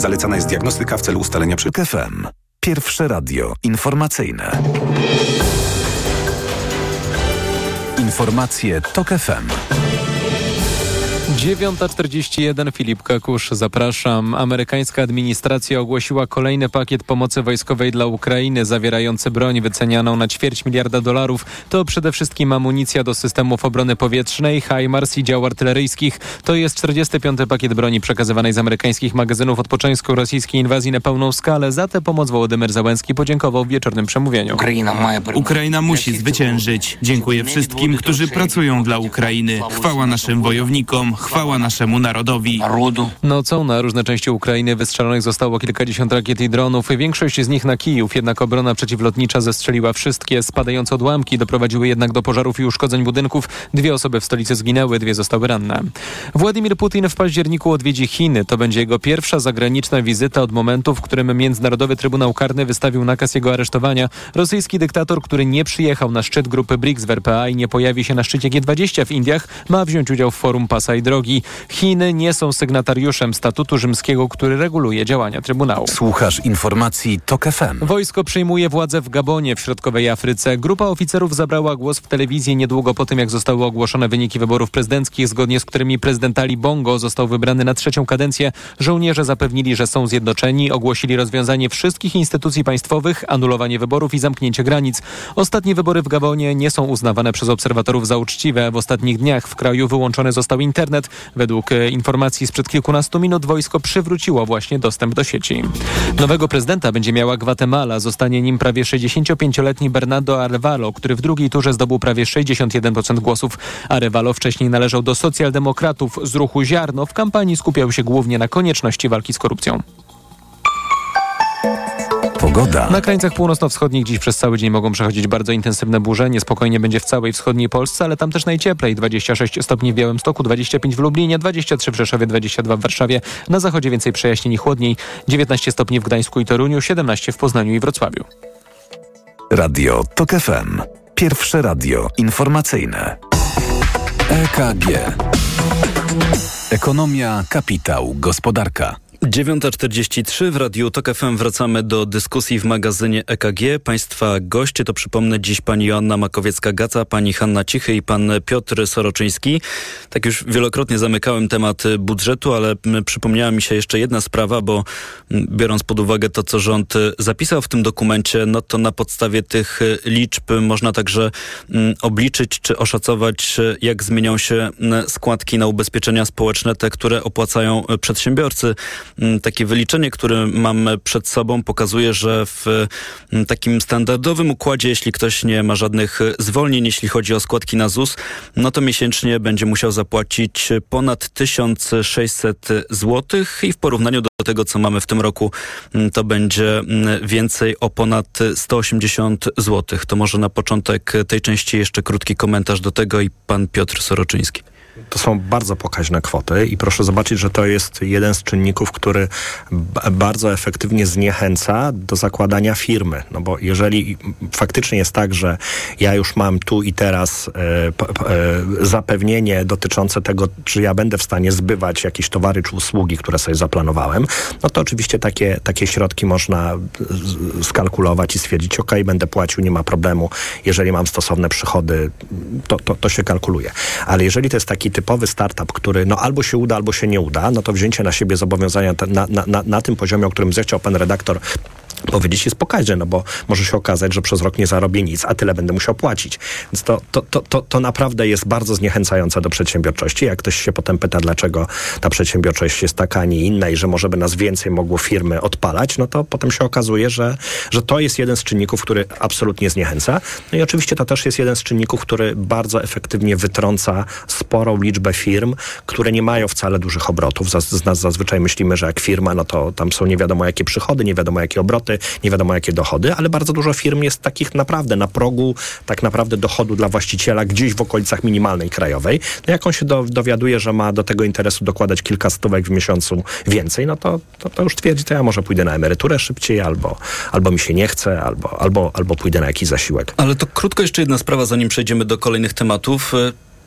zalecana jest diagnostyka w celu ustalenia przy... FM. Pierwsze radio informacyjne. Informacje TOK FM. 9.41 Filip Kakusz, zapraszam. Amerykańska administracja ogłosiła kolejny pakiet pomocy wojskowej dla Ukrainy, zawierający broń wycenianą na ćwierć miliarda dolarów. To przede wszystkim amunicja do systemów obrony powietrznej, HIMARS i dział artyleryjskich. To jest 45. pakiet broni przekazywanej z amerykańskich magazynów od początku rosyjskiej inwazji na pełną skalę. Za tę pomoc Wołodymyr Załęski podziękował w wieczornym przemówieniu. Ukraina musi zwyciężyć. Dziękuję wszystkim, którzy pracują dla Ukrainy. Chwała naszym wojownikom, chwała naszemu narodowi. Nocą na różne części Ukrainy wystrzelonych zostało kilkadziesiąt rakiet i dronów. Większość z nich na Kijów, jednak obrona przeciwlotnicza zestrzeliła wszystkie. Spadające odłamki doprowadziły jednak do pożarów i uszkodzeń budynków. Dwie osoby w stolicy zginęły, dwie zostały ranne. Władimir Putin w październiku odwiedzi Chiny. To będzie jego pierwsza zagraniczna wizyta od momentu, w którym Międzynarodowy Trybunał Karny wystawił nakaz jego aresztowania. Rosyjski dyktator, który nie przyjechał na szczyt grupy BRICS w RPA i nie pojawi się na szczycie G20 w Indiach, ma wziąć udział w forum Pasa i drogi. Chiny nie są sygnatariuszem statutu rzymskiego, który reguluje działania Trybunału. Słuchasz informacji TOK FM. Wojsko przyjmuje władzę w Gabonie w środkowej Afryce. Grupa oficerów zabrała głos w telewizji niedługo po tym, jak zostały ogłoszone wyniki wyborów prezydenckich, zgodnie z którymi prezydent Ali Bongo został wybrany na trzecią kadencję. Żołnierze zapewnili, że są zjednoczeni, ogłosili rozwiązanie wszystkich instytucji państwowych, anulowanie wyborów i zamknięcie granic. Ostatnie wybory w Gabonie nie są uznawane przez obserwatorów za uczciwe. W ostatnich dniach w kraju wyłączony został internet. Według e, informacji sprzed kilkunastu minut wojsko przywróciło właśnie dostęp do sieci. Nowego prezydenta będzie miała Gwatemala. Zostanie nim prawie 65-letni Bernardo Arevalo, który w drugiej turze zdobył prawie 61% głosów. Arevalo wcześniej należał do socjaldemokratów z ruchu Ziarno. W kampanii skupiał się głównie na konieczności walki z korupcją. Pogoda. Na krańcach północno-wschodnich dziś przez cały dzień mogą przechodzić bardzo intensywne burze. Niespokojnie będzie w całej wschodniej Polsce, ale tam też najcieplej. 26 stopni w Białymstoku, 25 w Lublinie, 23 w Rzeszowie, 22 w Warszawie. Na zachodzie więcej przejaśnień i chłodniej. 19 stopni w Gdańsku i Toruniu, 17 w Poznaniu i Wrocławiu. Radio TOK FM. Pierwsze radio informacyjne. EKG. Ekonomia, kapitał, gospodarka. 9.43 w Radiu TOK FM wracamy do dyskusji w magazynie EKG. Państwa goście to przypomnę dziś pani Joanna Makowiecka-Gaca, pani Hanna Cichy i pan Piotr Soroczyński. Tak już wielokrotnie zamykałem temat budżetu, ale przypomniała mi się jeszcze jedna sprawa, bo biorąc pod uwagę to, co rząd zapisał w tym dokumencie, no to na podstawie tych liczb można także obliczyć czy oszacować, jak zmienią się składki na ubezpieczenia społeczne, te, które opłacają przedsiębiorcy. Mm, takie wyliczenie, które mam przed sobą, pokazuje, że w mm, takim standardowym układzie, jeśli ktoś nie ma żadnych zwolnień, jeśli chodzi o składki na ZUS, no to miesięcznie będzie musiał zapłacić ponad 1600 zł i w porównaniu do tego, co mamy w tym roku, mm, to będzie więcej o ponad 180 zł. To może na początek tej części jeszcze krótki komentarz do tego i pan Piotr Soroczyński to są bardzo pokaźne kwoty i proszę zobaczyć, że to jest jeden z czynników, który bardzo efektywnie zniechęca do zakładania firmy. No bo jeżeli faktycznie jest tak, że ja już mam tu i teraz e, e, zapewnienie dotyczące tego, czy ja będę w stanie zbywać jakieś towary czy usługi, które sobie zaplanowałem, no to oczywiście takie, takie środki można skalkulować i stwierdzić, ok, będę płacił, nie ma problemu. Jeżeli mam stosowne przychody, to, to, to się kalkuluje. Ale jeżeli to jest taki typowy startup, który no albo się uda, albo się nie uda, no to wzięcie na siebie zobowiązania na, na, na, na tym poziomie, o którym zechciał pan redaktor powiedzieć jest pokaźne, no bo może się okazać, że przez rok nie zarobię nic, a tyle będę musiał płacić. Więc to, to, to, to, to naprawdę jest bardzo zniechęcające do przedsiębiorczości. Jak ktoś się potem pyta, dlaczego ta przedsiębiorczość jest taka, a nie inna i że może by nas więcej mogło firmy odpalać, no to potem się okazuje, że, że to jest jeden z czynników, który absolutnie zniechęca. No i oczywiście to też jest jeden z czynników, który bardzo efektywnie wytrąca sporą liczbę firm, które nie mają wcale dużych obrotów. Z nas zazwyczaj myślimy, że jak firma, no to tam są nie wiadomo jakie przychody, nie wiadomo jakie obroty, nie wiadomo jakie dochody, ale bardzo dużo firm jest takich naprawdę na progu tak naprawdę dochodu dla właściciela gdzieś w okolicach minimalnej krajowej. No jak on się do, dowiaduje, że ma do tego interesu dokładać kilka stówek w miesiącu więcej, no to, to, to już twierdzi, to ja może pójdę na emeryturę szybciej, albo, albo mi się nie chce, albo, albo, albo pójdę na jakiś zasiłek. Ale to krótko jeszcze jedna sprawa, zanim przejdziemy do kolejnych tematów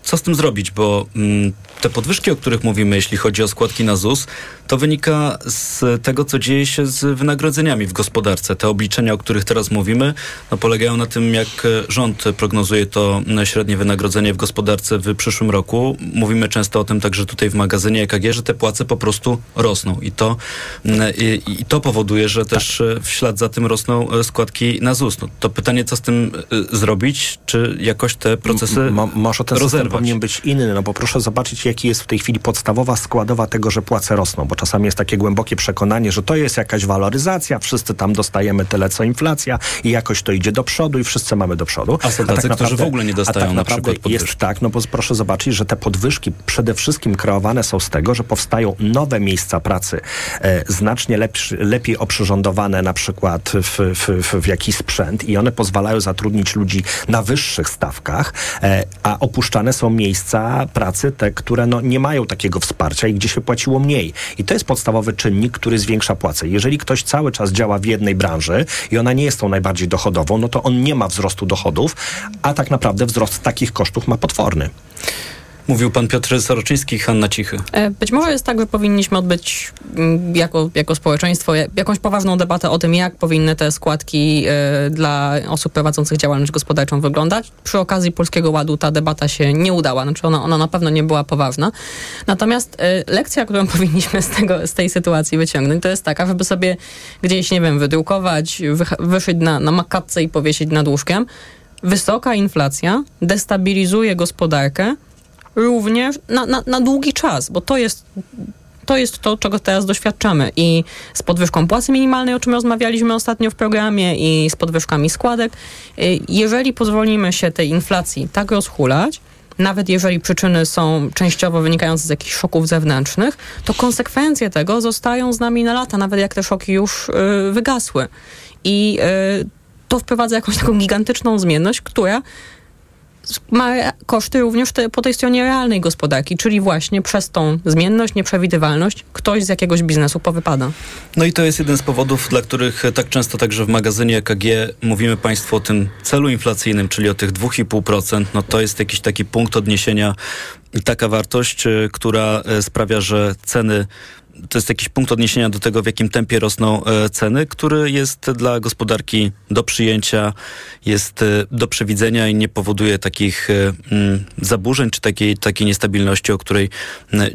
co z tym zrobić, bo mm, te podwyżki, o których mówimy, jeśli chodzi o składki na ZUS, to wynika z tego, co dzieje się z wynagrodzeniami w gospodarce. Te obliczenia, o których teraz mówimy, no, polegają na tym, jak rząd prognozuje to średnie wynagrodzenie w gospodarce w przyszłym roku. Mówimy często o tym także tutaj w magazynie EKG, że te płace po prostu rosną i to, mm, i, i to powoduje, że też w ślad za tym rosną e, składki na ZUS. No, to pytanie, co z tym e, zrobić, czy jakoś te procesy M- może ten rozerwać? Powinien być inny, no bo proszę zobaczyć, jaki jest w tej chwili podstawowa składowa tego, że płace rosną, bo czasami jest takie głębokie przekonanie, że to jest jakaś waloryzacja, wszyscy tam dostajemy tyle, co inflacja i jakoś to idzie do przodu i wszyscy mamy do przodu. A są tacy, a tak naprawdę, którzy w ogóle nie dostają tak na przykład podwyżki. Jest tak, no bo proszę zobaczyć, że te podwyżki przede wszystkim kreowane są z tego, że powstają nowe miejsca pracy, e, znacznie lepszy, lepiej oprzyrządowane na przykład w, w, w, w jakiś sprzęt i one pozwalają zatrudnić ludzi na wyższych stawkach, e, a opuszczane są miejsca pracy, te, które no, nie mają takiego wsparcia i gdzie się płaciło mniej. I to jest podstawowy czynnik, który zwiększa płacę. Jeżeli ktoś cały czas działa w jednej branży i ona nie jest tą najbardziej dochodową, no to on nie ma wzrostu dochodów, a tak naprawdę wzrost takich kosztów ma potworny. Mówił pan Piotr Soroczyński, Hanna Cichy. E, być może jest tak, że powinniśmy odbyć mm, jako, jako społeczeństwo jakąś poważną debatę o tym, jak powinny te składki e, dla osób prowadzących działalność gospodarczą wyglądać. Przy okazji Polskiego Ładu ta debata się nie udała, znaczy ona, ona na pewno nie była poważna. Natomiast e, lekcja, którą *laughs* powinniśmy z, tego, z tej sytuacji wyciągnąć, to jest taka, żeby sobie gdzieś, nie wiem, wydrukować, wyszyć na, na makatce i powiesić nad łóżkiem. Wysoka inflacja destabilizuje gospodarkę, również na, na, na długi czas, bo to jest to jest to, czego teraz doświadczamy. I z podwyżką płacy minimalnej, o czym rozmawialiśmy ostatnio w programie, i z podwyżkami składek. Y, jeżeli pozwolimy się tej inflacji tak rozhulać, nawet jeżeli przyczyny są częściowo wynikające z jakichś szoków zewnętrznych, to konsekwencje tego zostają z nami na lata, nawet jak te szoki już y, wygasły. I y, to wprowadza jakąś taką gigantyczną zmienność, która ma koszty również te, po tej stronie realnej gospodarki, czyli właśnie przez tą zmienność, nieprzewidywalność ktoś z jakiegoś biznesu powypada. No i to jest jeden z powodów, dla których tak często także w magazynie EKG mówimy Państwu o tym celu inflacyjnym, czyli o tych 2,5%. No to jest jakiś taki punkt odniesienia i taka wartość, y, która y, sprawia, że ceny to jest jakiś punkt odniesienia do tego, w jakim tempie rosną e, ceny, który jest dla gospodarki do przyjęcia, jest e, do przewidzenia i nie powoduje takich e, mm, zaburzeń czy takiej, takiej niestabilności, o której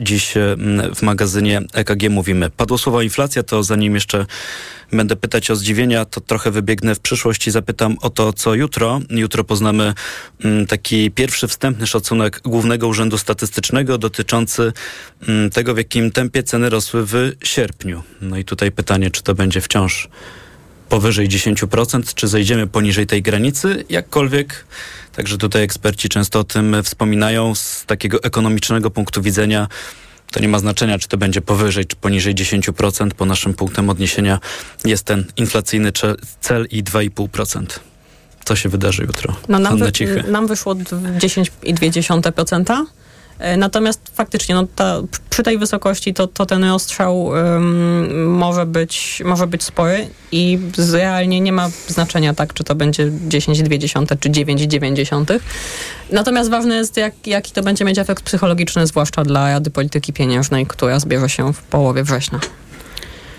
dziś w magazynie EKG mówimy. Padło słowo inflacja, to zanim jeszcze będę pytać o zdziwienia, to trochę wybiegnę w przyszłość i zapytam o to, co jutro. Jutro poznamy taki pierwszy wstępny szacunek Głównego Urzędu Statystycznego dotyczący tego, w jakim tempie ceny rosły w sierpniu. No i tutaj pytanie, czy to będzie wciąż powyżej 10%, czy zejdziemy poniżej tej granicy, jakkolwiek. Także tutaj eksperci często o tym wspominają z takiego ekonomicznego punktu widzenia to nie ma znaczenia, czy to będzie powyżej, czy poniżej 10%. Po naszym punktem odniesienia jest ten inflacyjny cel i 2,5%. Co się wydarzy jutro? No nam, wy, nam wyszło 10,2%. E, natomiast faktycznie no, ta, przy tej wysokości to, to ten ostrzał może, być, może być spory i realnie nie ma znaczenia tak, czy to będzie 10,2 czy 9,9. Natomiast ważne jest, jak, jaki to będzie mieć efekt psychologiczny, zwłaszcza dla Rady Polityki Pieniężnej, która zbierze się w połowie września.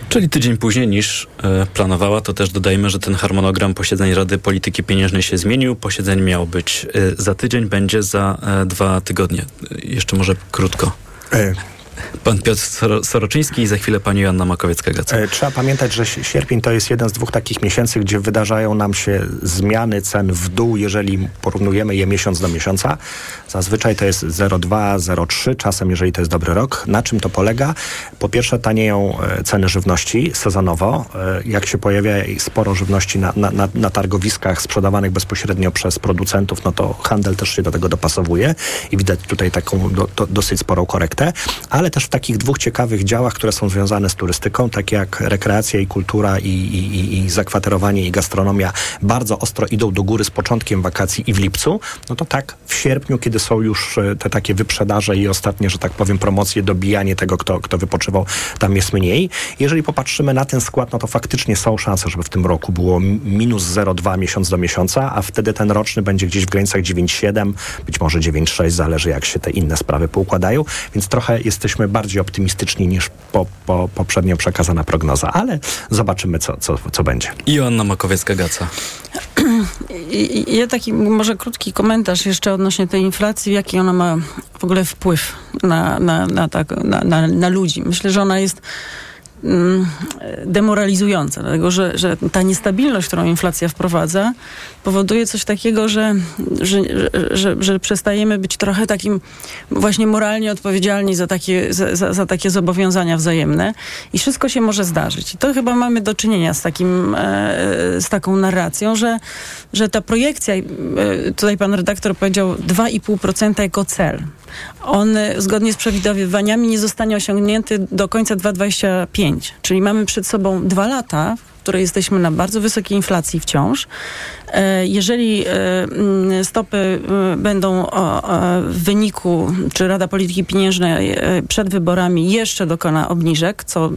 Czyli tydzień później niż e, planowała, to też dodajmy, że ten harmonogram posiedzeń Rady Polityki Pieniężnej się zmienił. Posiedzeń miało być e, za tydzień, będzie za e, dwa tygodnie. Jeszcze może krótko. Pan Piotr Soroczyński i za chwilę pani Joanna Makowiecka-Gaca. E, trzeba pamiętać, że sierpień to jest jeden z dwóch takich miesięcy, gdzie wydarzają nam się zmiany cen w dół, jeżeli porównujemy je miesiąc do miesiąca. Zazwyczaj to jest 0,2, 0,3, czasem jeżeli to jest dobry rok. Na czym to polega? Po pierwsze tanieją e, ceny żywności sezonowo. E, jak się pojawia sporo żywności na, na, na targowiskach sprzedawanych bezpośrednio przez producentów, no to handel też się do tego dopasowuje i widać tutaj taką do, do, dosyć sporą korektę, ale też w takich dwóch ciekawych działach, które są związane z turystyką, takie jak rekreacja i kultura i, i, i zakwaterowanie i gastronomia bardzo ostro idą do góry z początkiem wakacji i w lipcu, no to tak w sierpniu, kiedy są już e, te takie wyprzedaże i ostatnie, że tak powiem, promocje, dobijanie tego, kto, kto wypoczywał, tam jest mniej. Jeżeli popatrzymy na ten skład, no to faktycznie są szanse, żeby w tym roku było minus 0,2 miesiąc do miesiąca, a wtedy ten roczny będzie gdzieś w granicach 9,7, być może 9,6, zależy jak się te inne sprawy poukładają, więc trochę jesteśmy bardziej optymistyczni niż po, po, poprzednio przekazana prognoza, ale zobaczymy, co, co, co będzie. Joanna Makowiecka-Gaca. *clears throat* Ja taki może krótki komentarz jeszcze odnośnie tej inflacji, jaki ona ma w ogóle wpływ na, na, na, tak, na, na, na ludzi. Myślę, że ona jest Mm, demoralizujące, dlatego że, że ta niestabilność, którą inflacja wprowadza, powoduje coś takiego, że, że, że, że przestajemy być trochę takim właśnie moralnie odpowiedzialni za takie, za, za, takie zobowiązania wzajemne i wszystko się może zdarzyć. I to chyba mamy do czynienia z, takim, e, z taką narracją, że, że ta projekcja, e, tutaj pan redaktor powiedział 2,5% jako cel on zgodnie z przewidywaniami nie zostanie osiągnięty do końca 2025. Czyli mamy przed sobą dwa lata, w której jesteśmy na bardzo wysokiej inflacji wciąż. E, jeżeli e, mm, stopy e, będą w wyniku, czy Rada Polityki Pieniężnej przed wyborami jeszcze dokona obniżek, co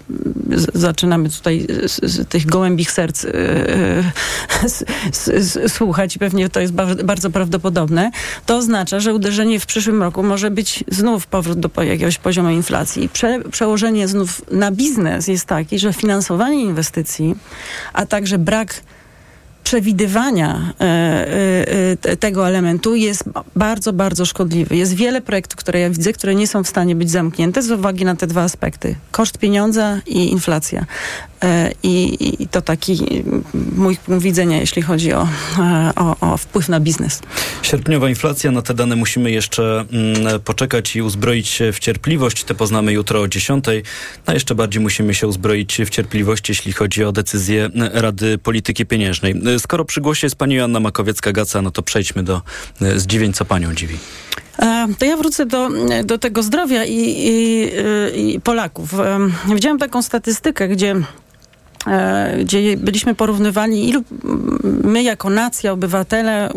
zaczynamy tutaj z, z tych gołębich serc słuchać i pewnie to jest bardzo prawdopodobne, to oznacza, że uderzenie w przyszłym roku może być znów powrót do jakiegoś poziomu inflacji. Prze, przełożenie znów na biznes jest taki, że finansowanie inwestycji, a także brak przewidywania e, e, tego elementu jest bardzo, bardzo szkodliwy. Jest wiele projektów, które ja widzę, które nie są w stanie być zamknięte z uwagi na te dwa aspekty. Koszt pieniądza i inflacja. E, I, I, to taki mój punkt widzenia, jeśli chodzi o, o, o, wpływ na biznes. Sierpniowa inflacja, na te dane musimy jeszcze mm, poczekać i uzbroić się w cierpliwość. Te poznamy jutro o 10. A jeszcze bardziej musimy się uzbroić w cierpliwość, jeśli chodzi o decyzję Rady Polityki Pieniężnej. Skoro przy głosie jest pani Joanna Makowiecka-Gaca, no to przejdźmy do e, zdziwień, co panią dziwi. E, to ja wrócę do, do tego zdrowia i, i, i Polaków. Widziałam taką statystykę, gdzie E, gdzie byliśmy porównywani, ilu my jako nacja, obywatele,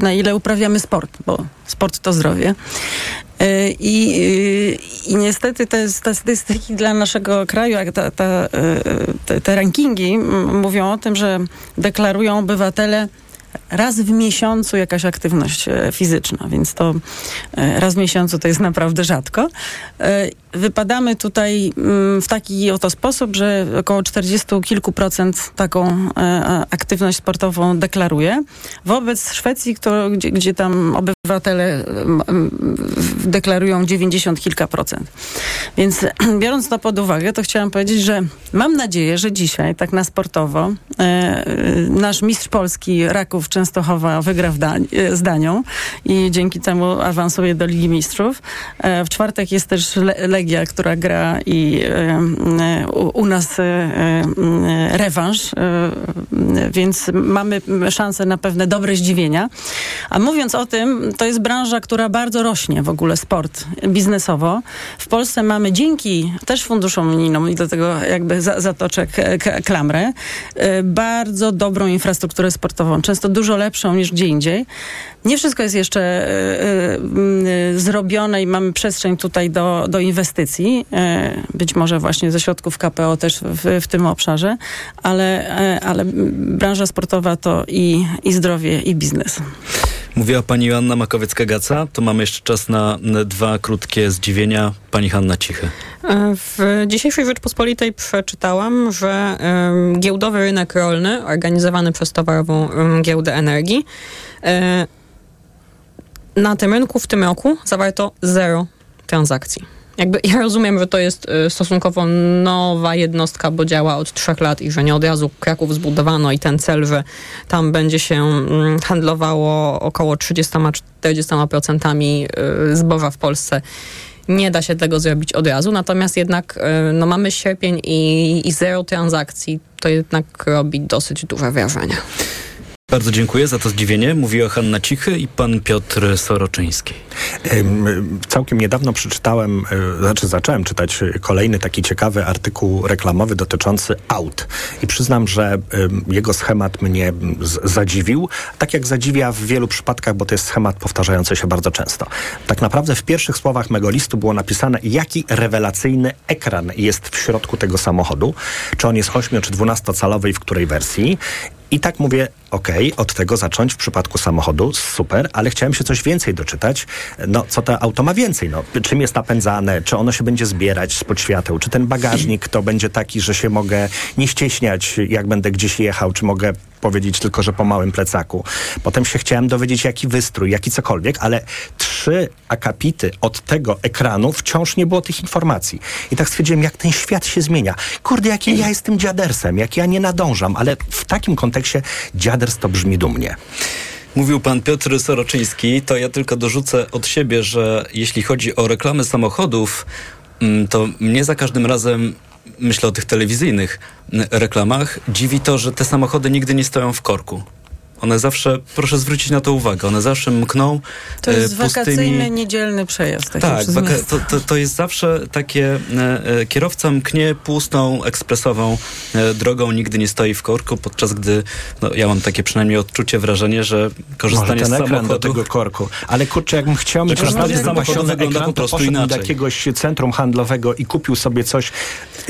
na ile uprawiamy sport, bo sport to zdrowie. E, I, I niestety te statystyki dla naszego kraju, jak ta, ta, e, te, te rankingi mówią o tym, że deklarują obywatele raz w miesiącu jakaś aktywność fizyczna, więc to raz w miesiącu to jest naprawdę rzadko wypadamy tutaj mm, w taki oto sposób, że około 40 kilku procent taką e, aktywność sportową deklaruje. Wobec Szwecji, kto, gdzie, gdzie tam obywatele deklarują 90 kilka procent. Więc *clears throat* biorąc to pod uwagę, to chciałam powiedzieć, że mam nadzieję, że dzisiaj, tak na sportowo, e, nasz mistrz Polski Raków Częstochowa wygra w z Danią i dzięki temu awansuje do Ligi Mistrzów. E, w czwartek jest też Le Legia, która gra i e, u, nas e, e, rewanż, więc mamy szansę na pewne dobre zdziwienia. A mówiąc o tym, to jest branża, która bardzo rośnie w ogóle, sport biznesowo. W Polsce mamy dzięki też funduszom unijnym i do tego jakby zatoczę klamrę, bardzo dobrą infrastrukturę sportową, często dużo lepszą niż gdzie indziej. Nie wszystko jest jeszcze zrobione i mamy przestrzeń tutaj do, do inwestycji. E, być może właśnie ze środków KPO też w, w tym obszarze, ale, e, ale branża sportowa to i, i zdrowie, i biznes. Mówiła pani Joanna Makowiecka-Gaca. To mamy jeszcze czas na dwa krótkie zdziwienia. Pani Hanna Cichy. E, w dzisiejszej Rzeczpospolitej przeczytałam, że giełdowy rynek rolny organizowany przez Towarową Giełdę Energii na tym rynku w tym roku zawarto zero transakcji. Jakby ja rozumiem, że to jest y, stosunkowo nowa jednostka, bo działa od trzech lat i że nie od razu Kraków zbudowano i ten cel, że tam będzie się mm, handlowało około 30-40% y, zboża w Polsce. Nie da się tego zrobić od razu, natomiast jednak y, no, mamy sierpień i, i zero transakcji. To jednak robi dosyć duże wrażenie. Bardzo dziękuję za to zdziwienie. Mówiła Hanna Cichy i pan Piotr Soroczyński. Całkiem niedawno przeczytałem, e, znaczy zacząłem czytać kolejny taki ciekawy artykuł reklamowy dotyczący aut. I przyznam, że jego schemat mnie zadziwił, tak jak zadziwia w wielu przypadkach, bo to jest schemat powtarzający się bardzo często. Tak naprawdę w pierwszych słowach mego listu było napisane, jaki rewelacyjny ekran jest w środku tego samochodu. Czy on jest 8 czy 12 calowy i w której wersji. I tak mówię, okay, od tego zacząć w przypadku samochodu, super, ale chciałem się coś więcej doczytać. No, co to auto ma więcej? No, czym jest napędzane? Czy ono się będzie zbierać spod świateł? Czy ten bagażnik to będzie taki, że się mogę nie ścieśniać, jak będę gdzieś jechał? Czy mogę powiedzieć tylko, że po małym plecaku? Potem się chciałem dowiedzieć, jaki wystrój, jaki cokolwiek, ale trzy akapity od tego ekranu wciąż nie było tych informacji. I tak stwierdziłem, jak ten świat się zmienia. Kurde, jaki ja jestem dziadersem, jak ja nie nadążam, ale w takim kontekście dziaders to brzmi dumnie. Mówił pan Piotr Soroczyński, to ja tylko dorzucę od siebie, że jeśli chodzi o reklamy samochodów, mm, to mnie za każdym razem myślę o tych telewizyjnych reklamach, dziwi to, że te samochody nigdy nie stoją w korku. One zawsze, proszę zwrócić na to uwagę, one zawsze mkną To jest e, pustymi... wakacyjny, niedzielny przejazd. taki Tak, przez waka- to, to, to jest zawsze takie, e, e, kierowca mknie pustą, ekspresową e, drogą, nigdy nie stoi w korku, podczas gdy, no, ja mam takie przynajmniej odczucie, wrażenie, że Może korzystanie ten z ekran samochodu... do tego korku. Ale kurczę, jakbym chciał mieć Że korzystanie z naprawdę wygląda ekran, po to prostu do inaczej. jakiegoś centrum handlowego i kupił sobie coś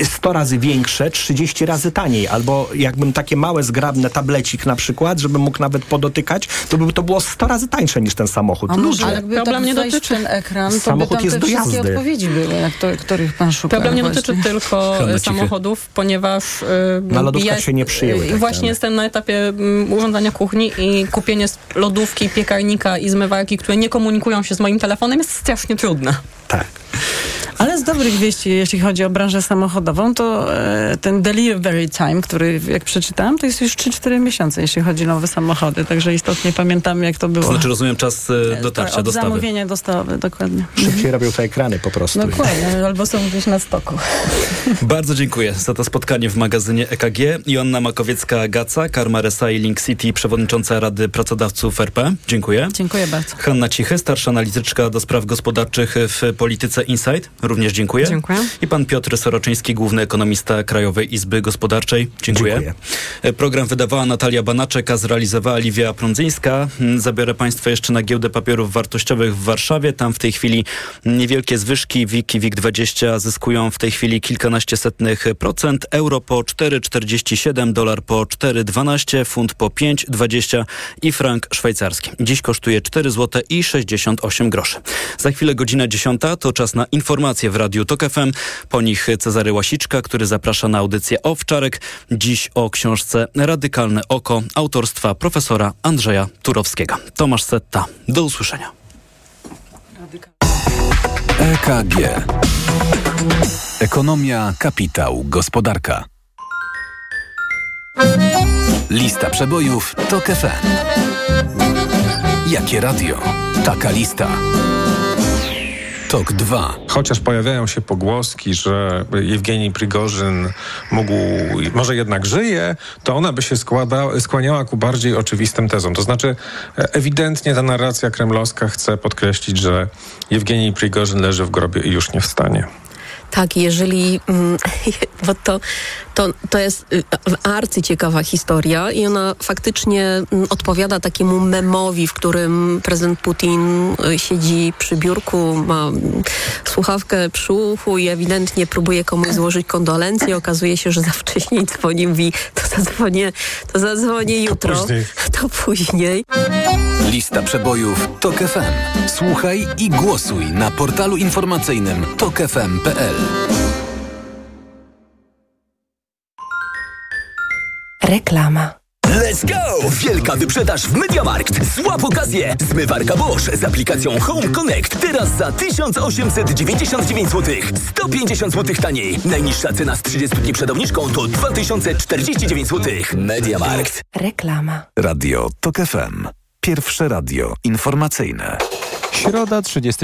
100 razy większe, 30 razy taniej. Albo jakbym takie małe, zgrabne tablecik na przykład, żebym mógł nawet podotykać, to by to było 100 razy tańsze niż ten samochód. A może Ludzie. jakby Problem tak nie dotyczy- ten ekran, to Samochód by tam jest te do wszystkie jazdy. odpowiedzi były, jak to, których pan szuka. Problem nie właśnie. dotyczy tylko *laughs* e, samochodów, ponieważ e, Na lodówkach się nie przyjęły e, tak Właśnie jestem na etapie mm, urządzania kuchni i kupienie lodówki, piekarnika i zmywarki, które nie komunikują się z moim telefonem jest strasznie trudne. Tak. Ale z dobrych wieści, jeśli chodzi o branżę samochodową, to e, ten delivery time, który jak przeczytałam, to jest już 3-4 miesiące, jeśli chodzi o nowe samochody. Także istotnie pamiętamy, jak to było. To znaczy, rozumiem, czas e, dotarcia, Od dostawy. zamówienia dostawy, dokładnie. Szybciej robią te ekrany po prostu. Dokładnie, albo są gdzieś na stoku. *laughs* Bardzo dziękuję za to spotkanie w magazynie EKG. Joanna Makowiecka-Gaca, Karma Resai Link City, przewodnicząca Rady Pracodawców RP. Dziękuję. Dziękuję bardzo. Hanna Cichy, starsza analityczka do spraw gospodarczych w Polityce Insight. Również dziękuję. Dziękuję. I pan Piotr Soroczyński, główny ekonomista Krajowej Izby Gospodarczej. Dziękuję. Dziękuję. E, Program wydawała Natalia Banaczek, a zrealizowała Liwia Prądzyńska. Mm, Zabiorę państwa jeszcze na giełdę papierów wartościowych w Warszawie. Tam w tej chwili niewielkie zwyżki. WIG i WIG20 zyskują w tej chwili kilkanaście setnych procent. Euro po 4,47, dolar po 4,12, funt po 5,20 i frank szwajcarski. Dziś kosztuje 4 zł i 68 groszy. Za chwilę godzina 10 to czas na informacje w Radiu TOK FM. Po nich Cezary Łasiczka, który zaprasza na audycję Owczarek. Dziś o książce Radykalne Oko autorstwa profesora Andrzeja Turowskiego. Tomasz Setta. Do usłyszenia. EKG. Ekonomia, kapitał, gospodarka. Lista przebojów TOK FM. Jakie radio? Taka lista. TOK 2. Chociaż pojawiają się pogłoski, że Jewgenij Prigorzyn mógł, może jednak żyje, to ona by się składa, skłaniała ku bardziej oczywistym tezom. To znaczy, ewidentnie ta narracja kremlowska chce podkreślić, że Jewgenij Prigorzyn leży w grobie i już nie wstanie. Tak, jeżeli, mm, *laughs* bo to, to, to jest y, arcyciekawa historia i ona faktycznie mm, odpowiada takiemu memowi, w którym prezydent Putin y, siedzi przy biurku, ma mm, słuchawkę przy uchu i ewidentnie próbuje komuś złożyć kondolencje. Okazuje się, że za wcześnie dzwoni, mówi, to zadzwonię, to zadzwonię jutro. później. *laughs* To później. Lista przebojów TOK FM. Słuchaj i głosuj na portalu informacyjnym tokefm.pl. Reklama. Let's go! Wielka wyprzedaż w Mediamarkt. Złap okazję! Zmywarka Bosch z aplikacją Home Connect. Teraz za 1899 zł. 150 zł taniej. Najniższa cena z 30 dni przed obniżką to 2049 zł. Mediamarkt. Reklama. Radio TOK FM. Pierwsze radio informacyjne. Środa 30